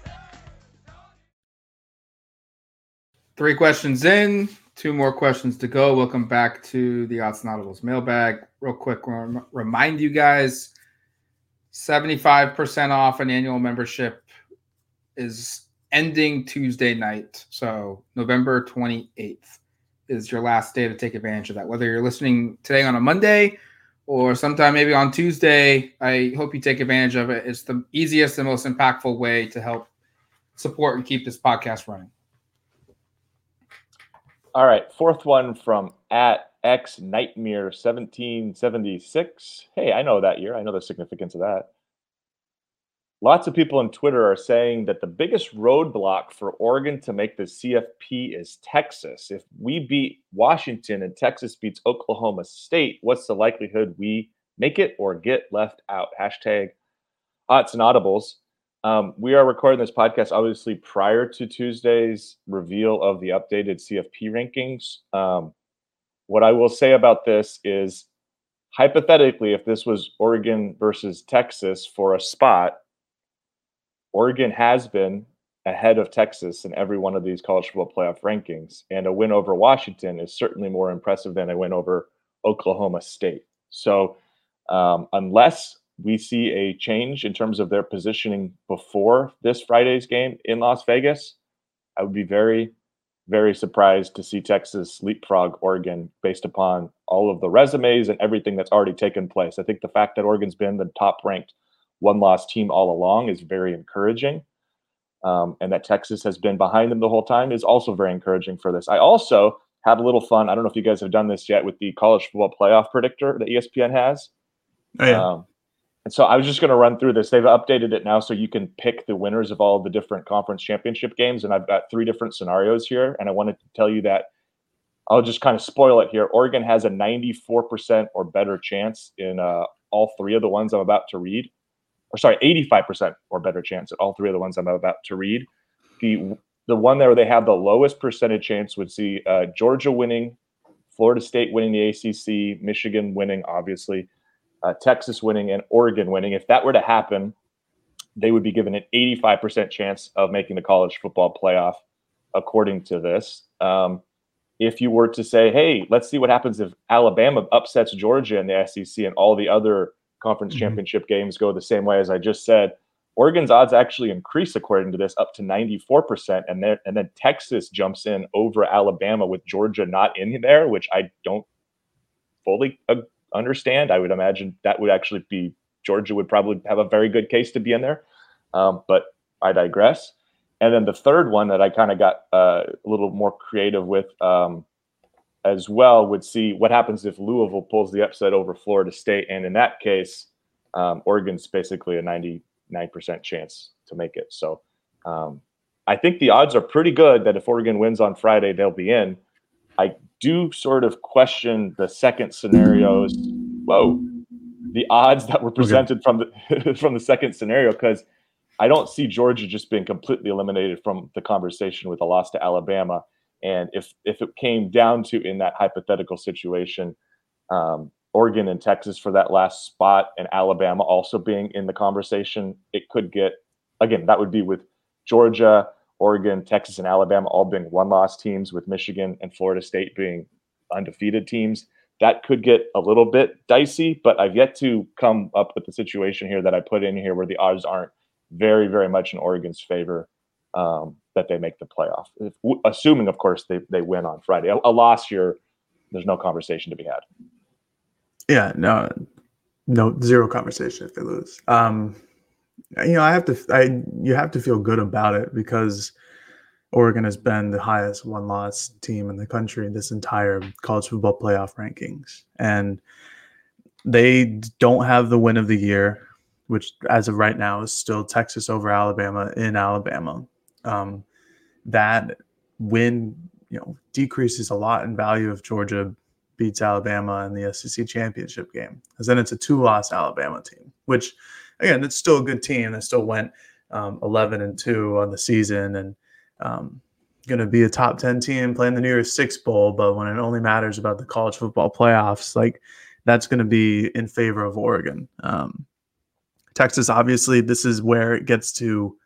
Three questions in, two more questions to go. Welcome back to the Autzen Audibles mailbag. Real quick, rem- remind you guys 75% off an annual membership is ending Tuesday night. So, November 28th is your last day to take advantage of that. Whether you're listening today on a Monday or sometime maybe on Tuesday, I hope you take advantage of it. It's the easiest and most impactful way to help support and keep this podcast running. All right, fourth one from at X Nightmare 1776. Hey, I know that year. I know the significance of that. Lots of people on Twitter are saying that the biggest roadblock for Oregon to make the CFP is Texas. If we beat Washington and Texas beats Oklahoma State, what's the likelihood we make it or get left out? Hashtag Autzen Audibles. Um, we are recording this podcast obviously prior to Tuesday's reveal of the updated CFP rankings. Um, what I will say about this is hypothetically, if this was Oregon versus Texas for a spot, Oregon has been ahead of Texas in every one of these college football playoff rankings. And a win over Washington is certainly more impressive than a win over Oklahoma State. So, um, unless we see a change in terms of their positioning before this Friday's game in Las Vegas, I would be very, very surprised to see Texas leapfrog Oregon based upon all of the resumes and everything that's already taken place. I think the fact that Oregon's been the top ranked one loss team all along is very encouraging. Um, and that Texas has been behind them the whole time is also very encouraging for this. I also had a little fun. I don't know if you guys have done this yet with the college football playoff predictor that ESPN has. Oh, yeah. Um, and so I was just going to run through this. They've updated it now so you can pick the winners of all the different conference championship games. And I've got three different scenarios here. And I wanted to tell you that I'll just kind of spoil it here. Oregon has a 94% or better chance in uh, all three of the ones I'm about to read. Or sorry, 85% or better chance at all three of the ones I'm about to read. The the one there where they have the lowest percentage chance would see uh, Georgia winning, Florida State winning the ACC, Michigan winning, obviously uh, Texas winning and Oregon winning. If that were to happen, they would be given an 85% chance of making the college football playoff, according to this. Um, if you were to say, hey, let's see what happens if Alabama upsets Georgia in the SEC and all the other conference mm-hmm. championship games go the same way as I just said, Oregon's odds actually increase according to this up to 94%. And then and then Texas jumps in over Alabama with Georgia not in there, which I don't fully understand. I would imagine that would actually be Georgia would probably have a very good case to be in there. Um, but I digress. And then the third one that I kind of got uh, a little more creative with um, as well would see what happens if Louisville pulls the upset over Florida State. And in that case, um, Oregon's basically a 99% chance to make it. So um, I think the odds are pretty good that if Oregon wins on Friday, they'll be in. I do sort of question the second scenarios. Whoa, the odds that were presented okay. from the *laughs* from the second scenario because I don't see Georgia just being completely eliminated from the conversation with a loss to Alabama. And if if it came down to in that hypothetical situation, um, Oregon and Texas for that last spot, and Alabama also being in the conversation, it could get again that would be with Georgia, Oregon, Texas, and Alabama all being one loss teams, with Michigan and Florida State being undefeated teams. That could get a little bit dicey, but I've yet to come up with the situation here that I put in here where the odds aren't very, very much in Oregon's favor um, that they make the playoff. If, assuming, of course, they, they win on Friday. A, a loss here, there's no conversation to be had. Yeah, no, no, zero conversation if they lose. Um, you know, I have to, I you have to feel good about it because Oregon has been the highest one loss team in the country this entire college football playoff rankings, and they don't have the win of the year, which as of right now is still Texas over Alabama in Alabama. Um, that win, you know, decreases a lot in value if Georgia beats Alabama in the SEC championship game, because then it's a two-loss Alabama team, which again, it's still a good team. They still went um, 11 and two on the season and um, going to be a top 10 team playing the New Year's Six Bowl. But when it only matters about the college football playoffs, like that's going to be in favor of Oregon. Um, Texas, obviously, this is where it gets to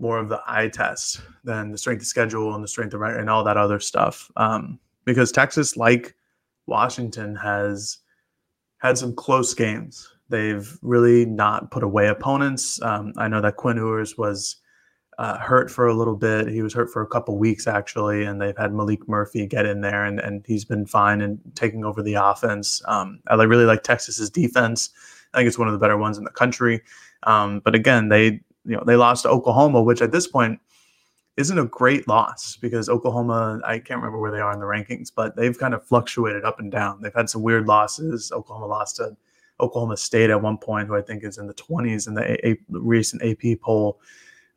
more of the eye test than the strength of schedule and the strength of and all that other stuff. Um, because Texas, like Washington, has had some close games. They've really not put away opponents. Um, I know that Quinn Ewers was uh, hurt for a little bit. He was hurt for a couple weeks actually, and they've had Maalik Murphy get in there, and, and he's been fine and taking over the offense. Um, I really like Texas's defense. I think it's one of the better ones in the country. Um, but again, they you know they lost to Oklahoma, which at this point isn't a great loss because Oklahoma, I can't remember where they are in the rankings, but they've kind of fluctuated up and down. They've had some weird losses. Oklahoma lost to Oklahoma State at one point, who I think is in the 20s in the a- a- recent AP poll.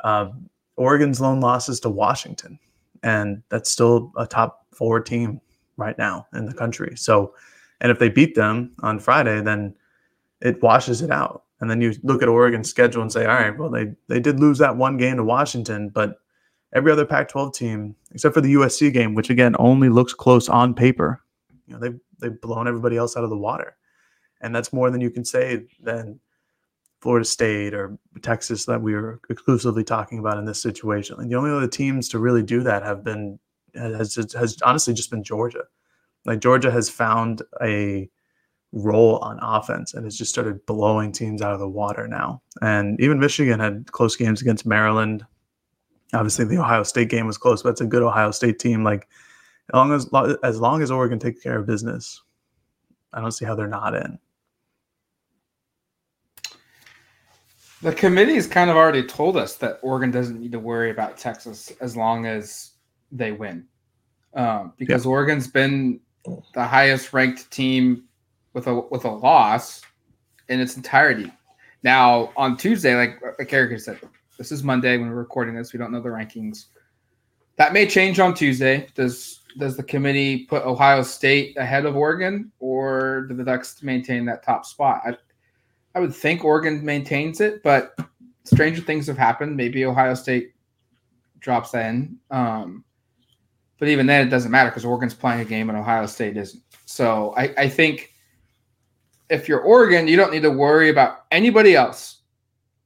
Um, Oregon's lone losses to Washington, and that's still a top four team right now in the country. So, and if they beat them on Friday, then it washes it out. And then you look at Oregon's schedule and say, all right, well, they they did lose that one game to Washington, but every other Pac-12 team, except for the USC game, which again only looks close on paper, you know, they've they've blown everybody else out of the water and that's more than you can say than Florida State or Texas that we were exclusively talking about in this situation. And the only other teams to really do that have been has has honestly just been Georgia. Like Georgia has found a role on offense and has just started blowing teams out of the water now. And even Michigan had close games against Maryland. Obviously, the Ohio State game was close, but it's a good Ohio State team. Like as long as as long as Oregon takes care of business, I don't see how they're not in. The committee has kind of already told us that Oregon doesn't need to worry about Texas as long as they win, um, because yeah. Oregon's been the highest ranked team with a with a loss in its entirety. Now on Tuesday, like like Eric said, this is Monday when we're recording this. We don't know the rankings. That may change on Tuesday. Does does the committee put Ohio State ahead of Oregon, or do the Ducks maintain that top spot? I, I would think Oregon maintains it, but stranger things have happened. Maybe Ohio State drops in. Um, but even then, it doesn't matter because Oregon's playing a game and Ohio State isn't. So I, I think if you're Oregon, you don't need to worry about anybody else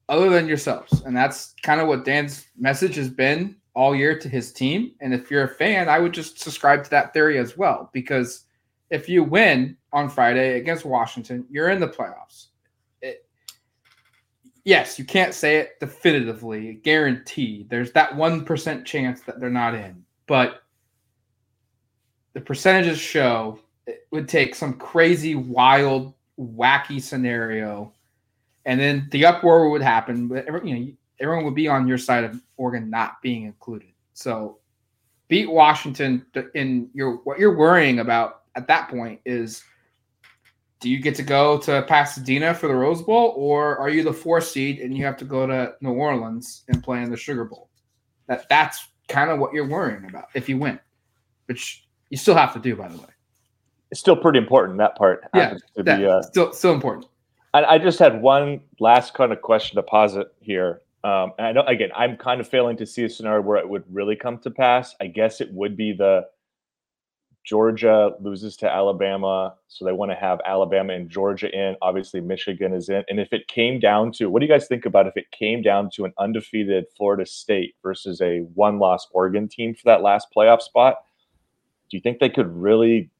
other than yourselves. And that's kind of what Dan's message has been all year to his team. And if you're a fan, I would just subscribe to that theory as well. Because if you win on Friday against Washington, you're in the playoffs yes, you can't say it definitively, guaranteed. There's that 1% chance that they're not in. But the percentages show it would take some crazy, wild, wacky scenario. And then the uproar would happen. But you know, everyone would be on your side of Oregon not being included. So beat Washington in your what you're worrying about at that point is – do you get to go to Pasadena for the Rose Bowl, or are you the four seed and you have to go to New Orleans and play in the Sugar Bowl? That that's kind of what you're worrying about if you win, which you still have to do, by the way. It's still pretty important that part. Yeah, that, be, uh, still still important. I, I just had one last kind of question to posit here. Um, and I know again, I'm kind of failing to see a scenario where it would really come to pass. I guess it would be the Georgia loses to Alabama, so they want to have Alabama and Georgia in. Obviously, Michigan is in. And if it came down to, what do you guys think about if it came down to an undefeated Florida State versus a one-loss Oregon team for that last playoff spot? Do you think they could really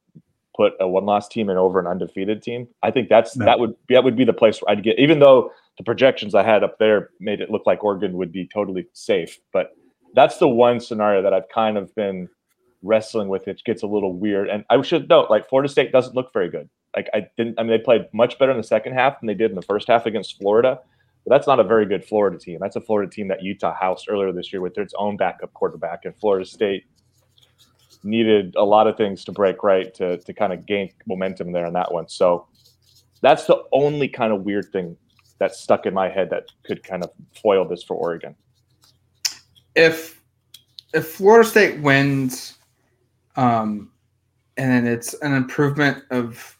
put a one-loss team in over an undefeated team? I think that's no. that would that would be the place where I'd get. Even though the projections I had up there made it look like Oregon would be totally safe, but that's the one scenario that I've kind of been wrestling with it gets a little weird. And I should note, like Florida State doesn't look very good. Like I didn't. I mean, they played much better in the second half than they did in the first half against Florida. But that's not a very good Florida team. That's a Florida team that Utah housed earlier this year with its own backup quarterback. And Florida State needed a lot of things to break right to to kind of gain momentum there in that one. So that's the only kind of weird thing that stuck in my head that could kind of foil this for Oregon. if if Florida State wins, um, and then it's an improvement of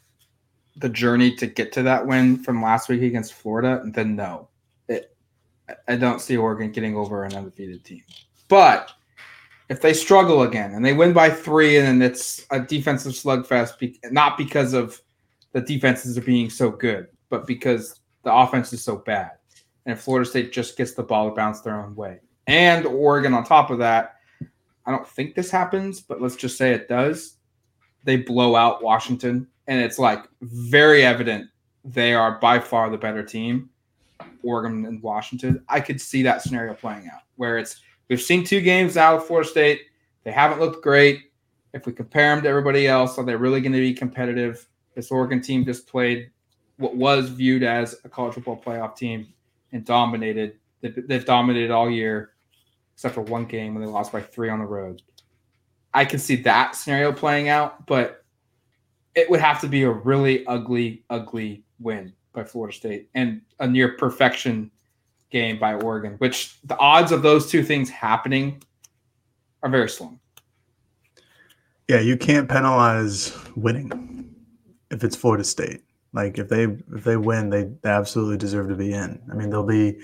the journey to get to that win from last week against Florida, then no, it, I don't see Oregon getting over an undefeated team. But if they struggle again and they win by three, and then it's a defensive slugfest, be, not because of the defenses are being so good, but because the offense is so bad, and Florida State just gets the ball to bounce their own way, and Oregon on top of that, I don't think this happens, but let's just say it does. They blow out Washington, and it's like very evident they are by far the better team, Oregon and Washington. I could see that scenario playing out where it's we've seen two games out of Florida State. They haven't looked great. If we compare them to everybody else, are they really going to be competitive? This Oregon team just played what was viewed as a college football playoff team and dominated. They've dominated all year except for one game when they lost by three on the road. I can see that scenario playing out, but it would have to be a really ugly, ugly win by Florida State and a near perfection game by Oregon, which the odds of those two things happening are very slim. Yeah, you can't penalize winning if it's Florida State. Like if they if they win, they, they absolutely deserve to be in. I mean, they'll be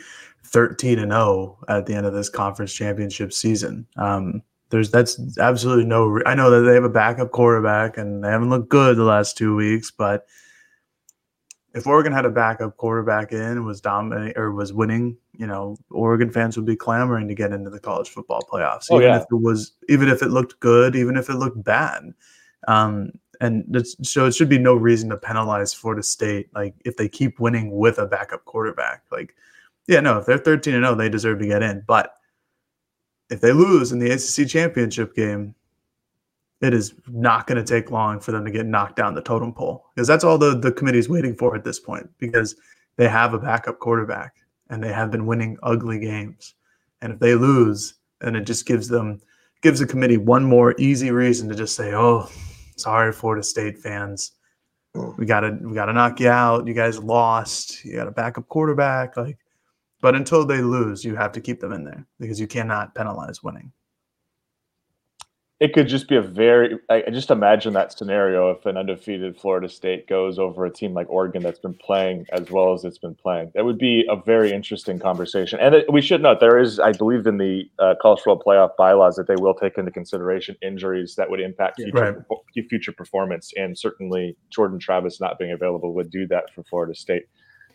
13 and 0 at the end of this conference championship season. Um, there's that's absolutely no. Re- I know that they have a backup quarterback and they haven't looked good the last two weeks, but if Oregon had a backup quarterback in and was dominating or was winning, you know, Oregon fans would be clamoring to get into the college football playoffs, oh, even yeah. if it was, even if it looked good, even if it looked bad. Um, and so it should be no reason to penalize Florida State, like if they keep winning with a backup quarterback, like yeah, no, if they're 13 and 0, they deserve to get in. But if they lose in the ACC championship game, it is not going to take long for them to get knocked down the totem pole because that's all the, the committee's waiting for at this point because they have a backup quarterback and they have been winning ugly games. And if they lose, then it just gives them gives the committee one more easy reason to just say, "Oh, sorry, Florida State fans, hmm. we gotta we gotta knock you out. You guys lost. You got a backup quarterback. Like but until they lose, you have to keep them in there because you cannot penalize winning. It could just be a very, I just imagine that scenario if an undefeated Florida State goes over a team like Oregon that's been playing as well as it's been playing. That would be a very interesting conversation. And it, we should note there is, I believe, in the uh, college football playoff bylaws that they will take into consideration injuries that would impact future, right. future performance. And certainly Jordan Travis not being available would do that for Florida State.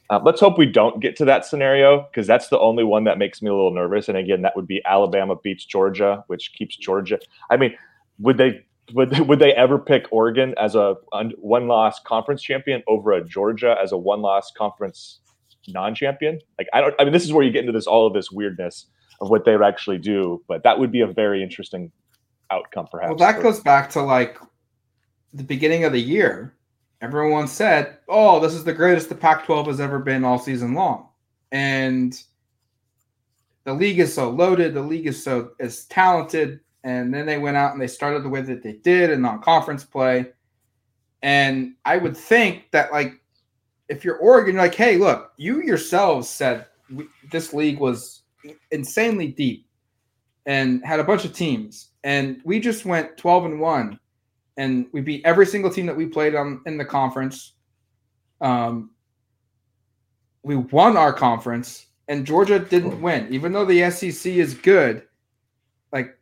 Uh, let's hope we don't get to that scenario because that's the only one that makes me a little nervous. And again, that would be Alabama beats Georgia, which keeps Georgia. I mean, would they would they, *laughs* would they ever pick Oregon as a one loss conference champion over a Georgia as a one loss conference non champion? Like I don't. I mean, this is where you get into this all of this weirdness of what they would actually do. But that would be a very interesting outcome, perhaps. Well, that goes back to like the beginning of the year everyone said, "Oh, this is the greatest the Pac-12 has ever been all season long," and the league is so loaded, the league is so is talented, and then they went out and they started the way that they did in non-conference play, and I would think that like if you're Oregon, you're like, "Hey, look, you yourselves said we, this league was insanely deep and had a bunch of teams, and we just went 12 and one." And we beat every single team that we played on in the conference. Um, we won our conference, and Georgia didn't win, even though the SEC is good. Like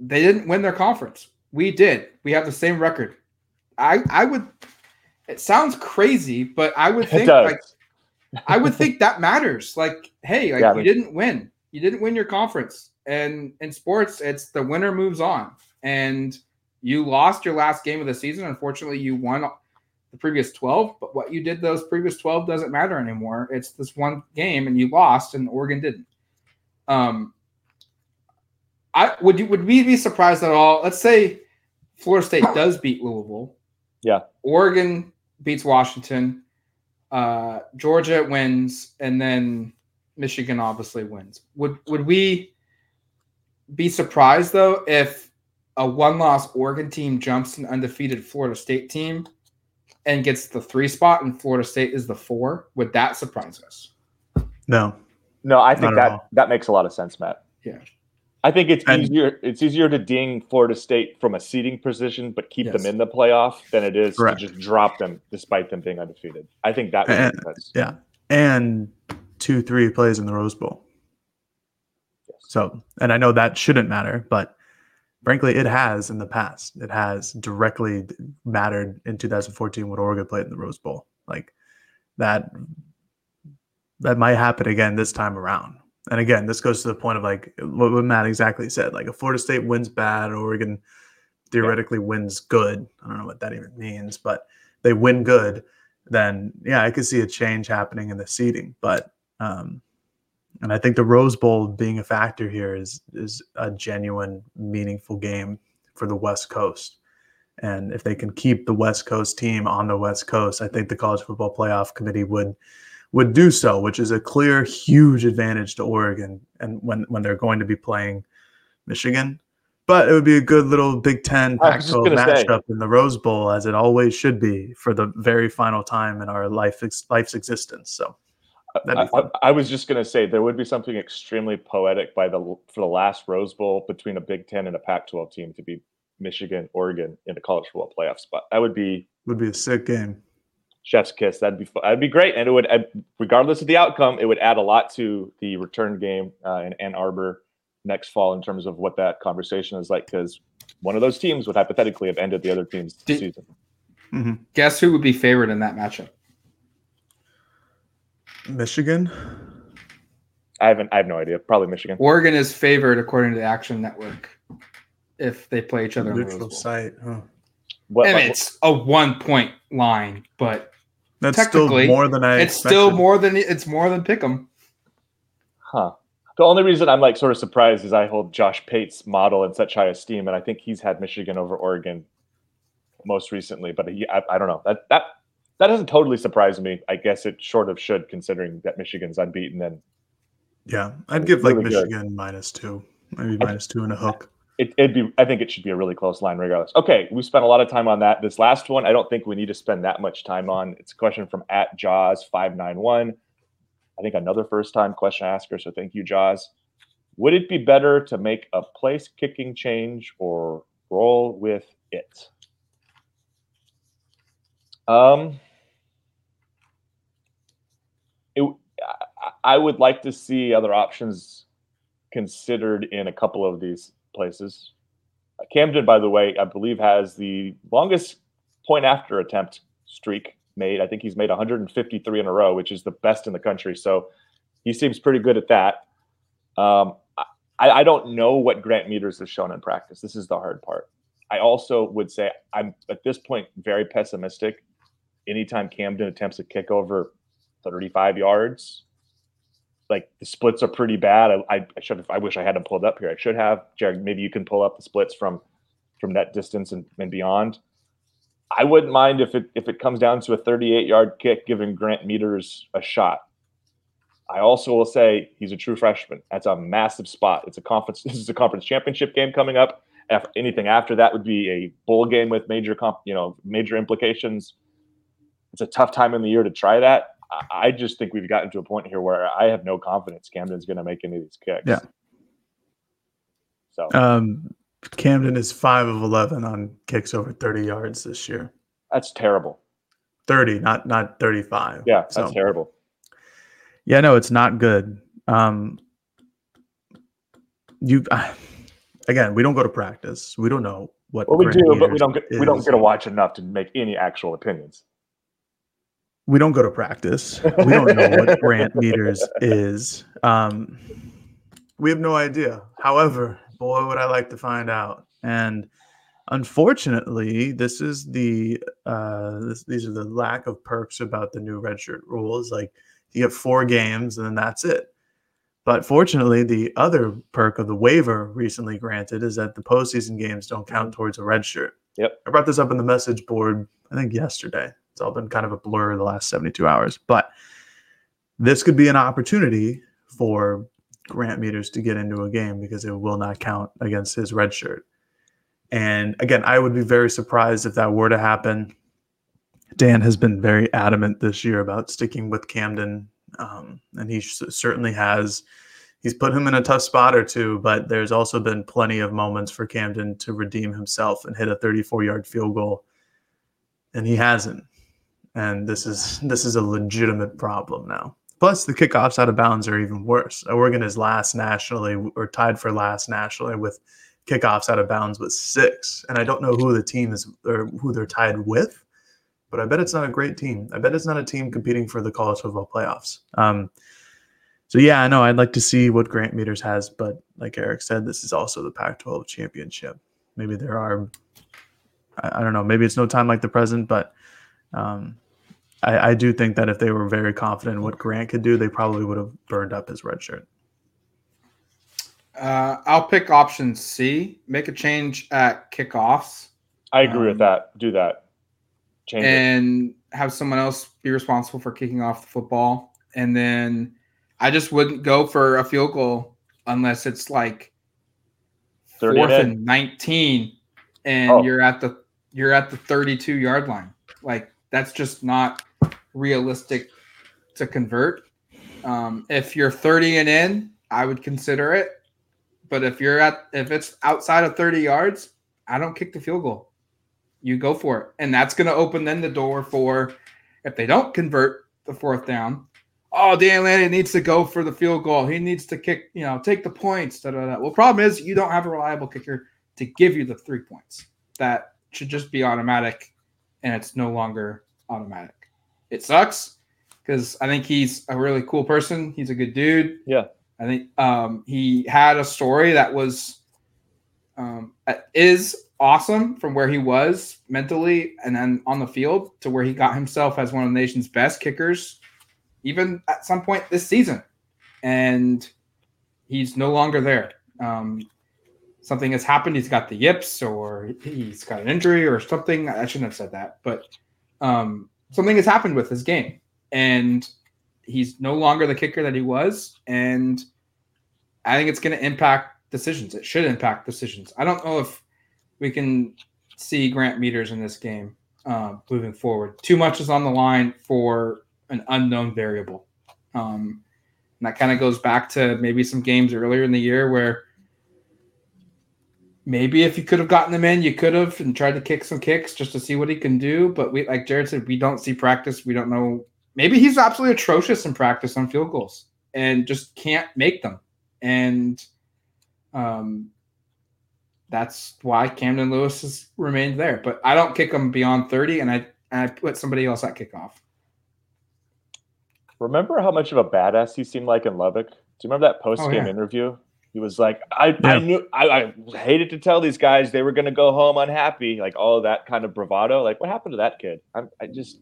they didn't win their conference. We did. We have the same record. I I would. It sounds crazy, but I would think like I would think that matters. Like, hey, like yeah, you didn't win. You didn't win your conference. And in sports, it's the winner moves on. And you lost your last game of the season. Unfortunately, you won the previous 12, but what you did those previous 12 doesn't matter anymore. It's this one game and you lost and Oregon didn't. Um I would you would we be surprised at all? Let's say Florida State *coughs* does beat Louisville. Yeah. Oregon beats Washington. Uh, Georgia wins, and then Michigan obviously wins. Would would we be surprised though if a one loss Oregon team jumps an undefeated Florida State team and gets the three spot and Florida State is the four, would that surprise us? No. No, I think that that makes a lot of sense, Matt. Yeah. I think it's And- easier. It's easier to ding Florida State from a seeding position, but keep Yes. them in the playoff than it is Correct. to just drop them despite them being undefeated. I think that would And- make sense. Yeah. And two, three plays in the Rose Bowl. So, and I know that shouldn't matter, but frankly, it has in the past. It has directly mattered in 2014 when Oregon played in the Rose Bowl. Like that, that might happen again this time around. And again, this goes to the point of like what, Matt exactly said. Like if Florida State wins bad, Oregon theoretically wins good. I don't know what that even means, but they win good, then yeah, I could see a change happening in the seating. But um, and I think the Rose Bowl being a factor here is is a genuine, meaningful game for the West Coast. And if they can keep the West Coast team on the West Coast, I think the College Football Playoff Committee would would do so, which is a clear, huge advantage to Oregon. And when when they're going to be playing Michigan, but it would be a good little Big Ten I was Pac-12 gonna say. matchup in the Rose Bowl, as it always should be for the very final time in our life life's existence. So I, be fun. I- I was just going to say there would be something extremely poetic by the for the last Rose Bowl between a Big Ten and a Pac-12 team to be Michigan, Oregon in the college football playoff spot. That would be would be a sick game. chef's kiss. That'd be that'd be great, and it would, regardless of the outcome, it would add a lot to the return game uh, in Ann Arbor next fall in terms of what that conversation is like. Because one of those teams would hypothetically have ended the other team's Did- season. Mhm. Guess who would be favored in that matchup? Michigan. I haven't. I have no idea. Probably Michigan. Oregon is favored according to the Action Network if they play each other in the Rose Neutral site. Huh. What, And like, it's a one point line, but That's still Technically, more than I. it's still more than it's more than Pick'em. Huh. The only reason I'm like sort of surprised is I hold Josh Pate's model in such high esteem, and I think he's had Michigan over Oregon most recently. But he, I, I don't know that that that doesn't totally surprise me. I guess it sort of should, considering that Michigan's unbeaten. And Yeah, I'd give like Really good. Michigan minus two, maybe minus two and a hook. it, it'd be. I think it should be a really close line, regardless. Okay, we spent a lot of time on that. This last one, I don't think we need to spend that much time on. It's a question from at Jaws five nine one. I think another first time question asker. So thank you, Jaws. Would it be better to make a place kicking change or roll with it? Um, it, I- would like to see other options considered in a couple of these places. Uh, Camden, by the way, I believe has the longest point after attempt streak made. I think he's made 153 in a row, which is the best in the country. So he seems pretty good at that. Um, I, I don't know what Grant Meters has shown in practice. This is the hard part. I also would say I'm at this point very pessimistic. Anytime Camden attempts a kick over 35 yards, like the splits are pretty bad. I, I, should have, I wish I had them pulled up here. I should have. Jared, maybe you can pull up the splits from from that distance and, and beyond. I wouldn't mind if it if it comes down to a 38 yard kick, giving Grant Meters a shot. I also will say he's a true freshman. That's a massive spot. It's a conference. *laughs* This is a conference championship game coming up. If anything after that would be a bowl game with major comp, you know, major implications. It's a tough time in the year to try that. I- just think we've gotten to a point here where I have no confidence Camden's going to make any of these kicks. Yeah. So Um, Camden is five of eleven on kicks over thirty yards this year. that's terrible. Thirty, not not thirty-five. Yeah, that's So, terrible. yeah, no, it's not good. Um, you again, we don't go to practice. We don't know what. Well, we do, but we don't get we don't get to watch enough to make any actual opinions. We don't go to practice. We don't know what *laughs* Grant Meters is. Um, we have no idea. However, boy, would I like to find out. And unfortunately, this is the uh, this, these are the lack of perks about the new redshirt rules. Like you get four games and then that's it. But fortunately, the other perk of the waiver recently granted is that the postseason games don't count towards a red shirt. Yep. I brought this up in the message board, I think yesterday. It's all been kind of a blur the last 72 hours. But this could be an opportunity for Grant Meters to get into a game because it will not count against his red shirt. And again, I would be very surprised if that were to happen. Dan has been very adamant this year about sticking with Camden, um, and he certainly has. he's put him in a tough spot or two, but there's also been plenty of moments for Camden to redeem himself and hit a 34 yard field goal, and he hasn't. And this is this is a legitimate problem now. Plus, the kickoffs out of bounds are even worse. Oregon is last nationally or tied for last nationally with kickoffs out of bounds with six. And I don't know who the team is or who they're tied with, but I bet it's not a great team. I bet it's not a team competing for the college football playoffs. Um, so yeah, I know I'd like to see what Grant Meters has, but like Eric said, this is also the Pac-12 championship. Maybe there are, I, I don't know, maybe it's no time like the present, but um, I, I do think that if they were very confident in what Grant could do, they probably would have burned up his red shirt. Uh, I'll pick option C. Make a change at kickoffs. I agree um, with that. Do that. Change and it. have someone else be responsible for kicking off the football. And then I just wouldn't go for a field goal unless it's like fourth and 19 and oh. you're at the you're at the 32 yard line. Like that's just not realistic to convert. Um, if you're 30 and in, I would consider it. But if you're at if it's outside of 30 yards, I don't kick the field goal. You go for it. And that's going to open then the door for if they don't convert the fourth down. Oh, Dan Lanning needs to go for the field goal. He needs to kick, you know, take the points. Da, da, da. Well, problem is you don't have a reliable kicker to give you the three points. That should just be automatic, and it's no longer automatic. It sucks because I think he's a really cool person. He's a good dude. Yeah. I think um, he had a story that was um, is awesome from where he was mentally and then on the field to where he got himself as one of the nation's best kickers, even at some point this season. And he's no longer there. Um, something has happened. He's got the yips, or he's got an injury, or something. I shouldn't have said that, but um, something has happened with his game, and he's no longer the kicker that he was. And I think it's going to impact decisions. It should impact decisions. I don't know if we can see Grant Meters in this game uh, moving forward. Too much is on the line for an unknown variable. Um, and that kind of goes back to maybe some games earlier in the year where maybe if you could have gotten him in, you could have and tried to kick some kicks just to see what he can do. But we, like Jared said, we don't see practice. We don't know. Maybe he's absolutely atrocious in practice on field goals and just can't make them. And um, that's why Camden Lewis has remained there. But I don't kick him beyond 30, and I, and I put somebody else at kickoff. Remember how much of a badass he seemed like in Lubbock? Do you remember that post game oh, yeah. interview he was like, I, yeah. I knew I, I, hated to tell these guys they were going to go home unhappy, like all that kind of bravado. Like, what happened to that kid? I'm, I just,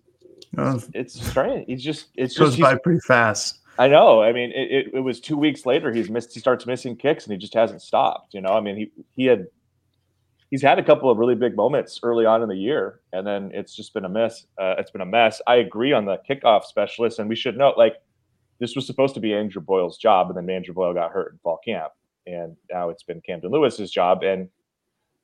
uh, it's strange. He's just, it's goes just by pretty fast. I know. I mean, it, it, it, was two weeks later. He's missed. He starts missing kicks, and he just hasn't stopped. You know, I mean, he he had he's had a couple of really big moments early on in the year, and then it's just been a mess. Uh, it's been a mess. I agree on the kickoff specialist, and we should note like this was supposed to be Andrew Boyle's job, and then Andrew Boyle got hurt in fall camp and now it's been Camden Lewis's job. And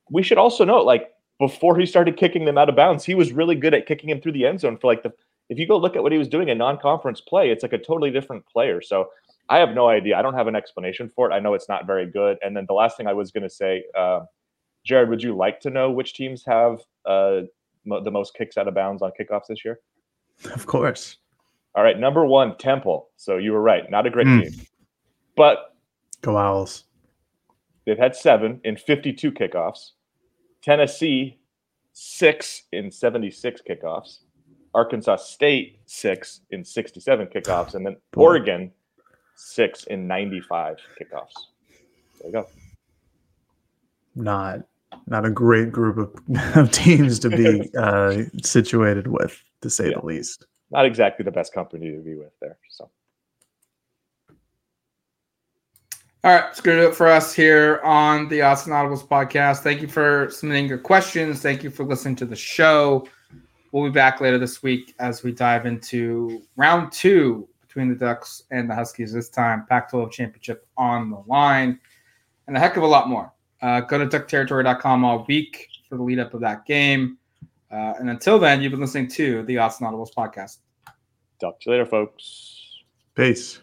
we should also note, like before he started kicking them out of bounds, he was really good at kicking him through the end zone for like the. If you go look at what he was doing in non-conference play, it's like a totally different player. So I have no idea. I don't have an explanation for it. I know it's not very good. And then the last thing I was going to say, uh, Jared, would you like to know which teams have uh, mo- the most kicks out of bounds on kickoffs this year? Of course. All right, number one, Temple. So you were right, not a great mm. team, but go Owls. They've had seven in 52 kickoffs. Tennessee, six in 76 kickoffs. Arkansas State, six in 67 kickoffs. And then *sighs* Boy. Oregon, six in 95 kickoffs. There you go. Not not a great group of, *laughs* teams to be *laughs* uh, situated with, to say yeah. the least. Not exactly the best company to be with there. So. All right, it's going to do it for us here on the Autzen Audibles podcast. Thank you for submitting your questions. Thank you for listening to the show. We'll be back later this week as we dive into round two between the Ducks and the Huskies. This time, Pac 12 championship on the line, and a heck of a lot more. Uh, go to duckterritory.com all week for the lead up of that game. Uh, and until then, you've been listening to the Autzen Audibles podcast. Talk to you later, folks. Peace.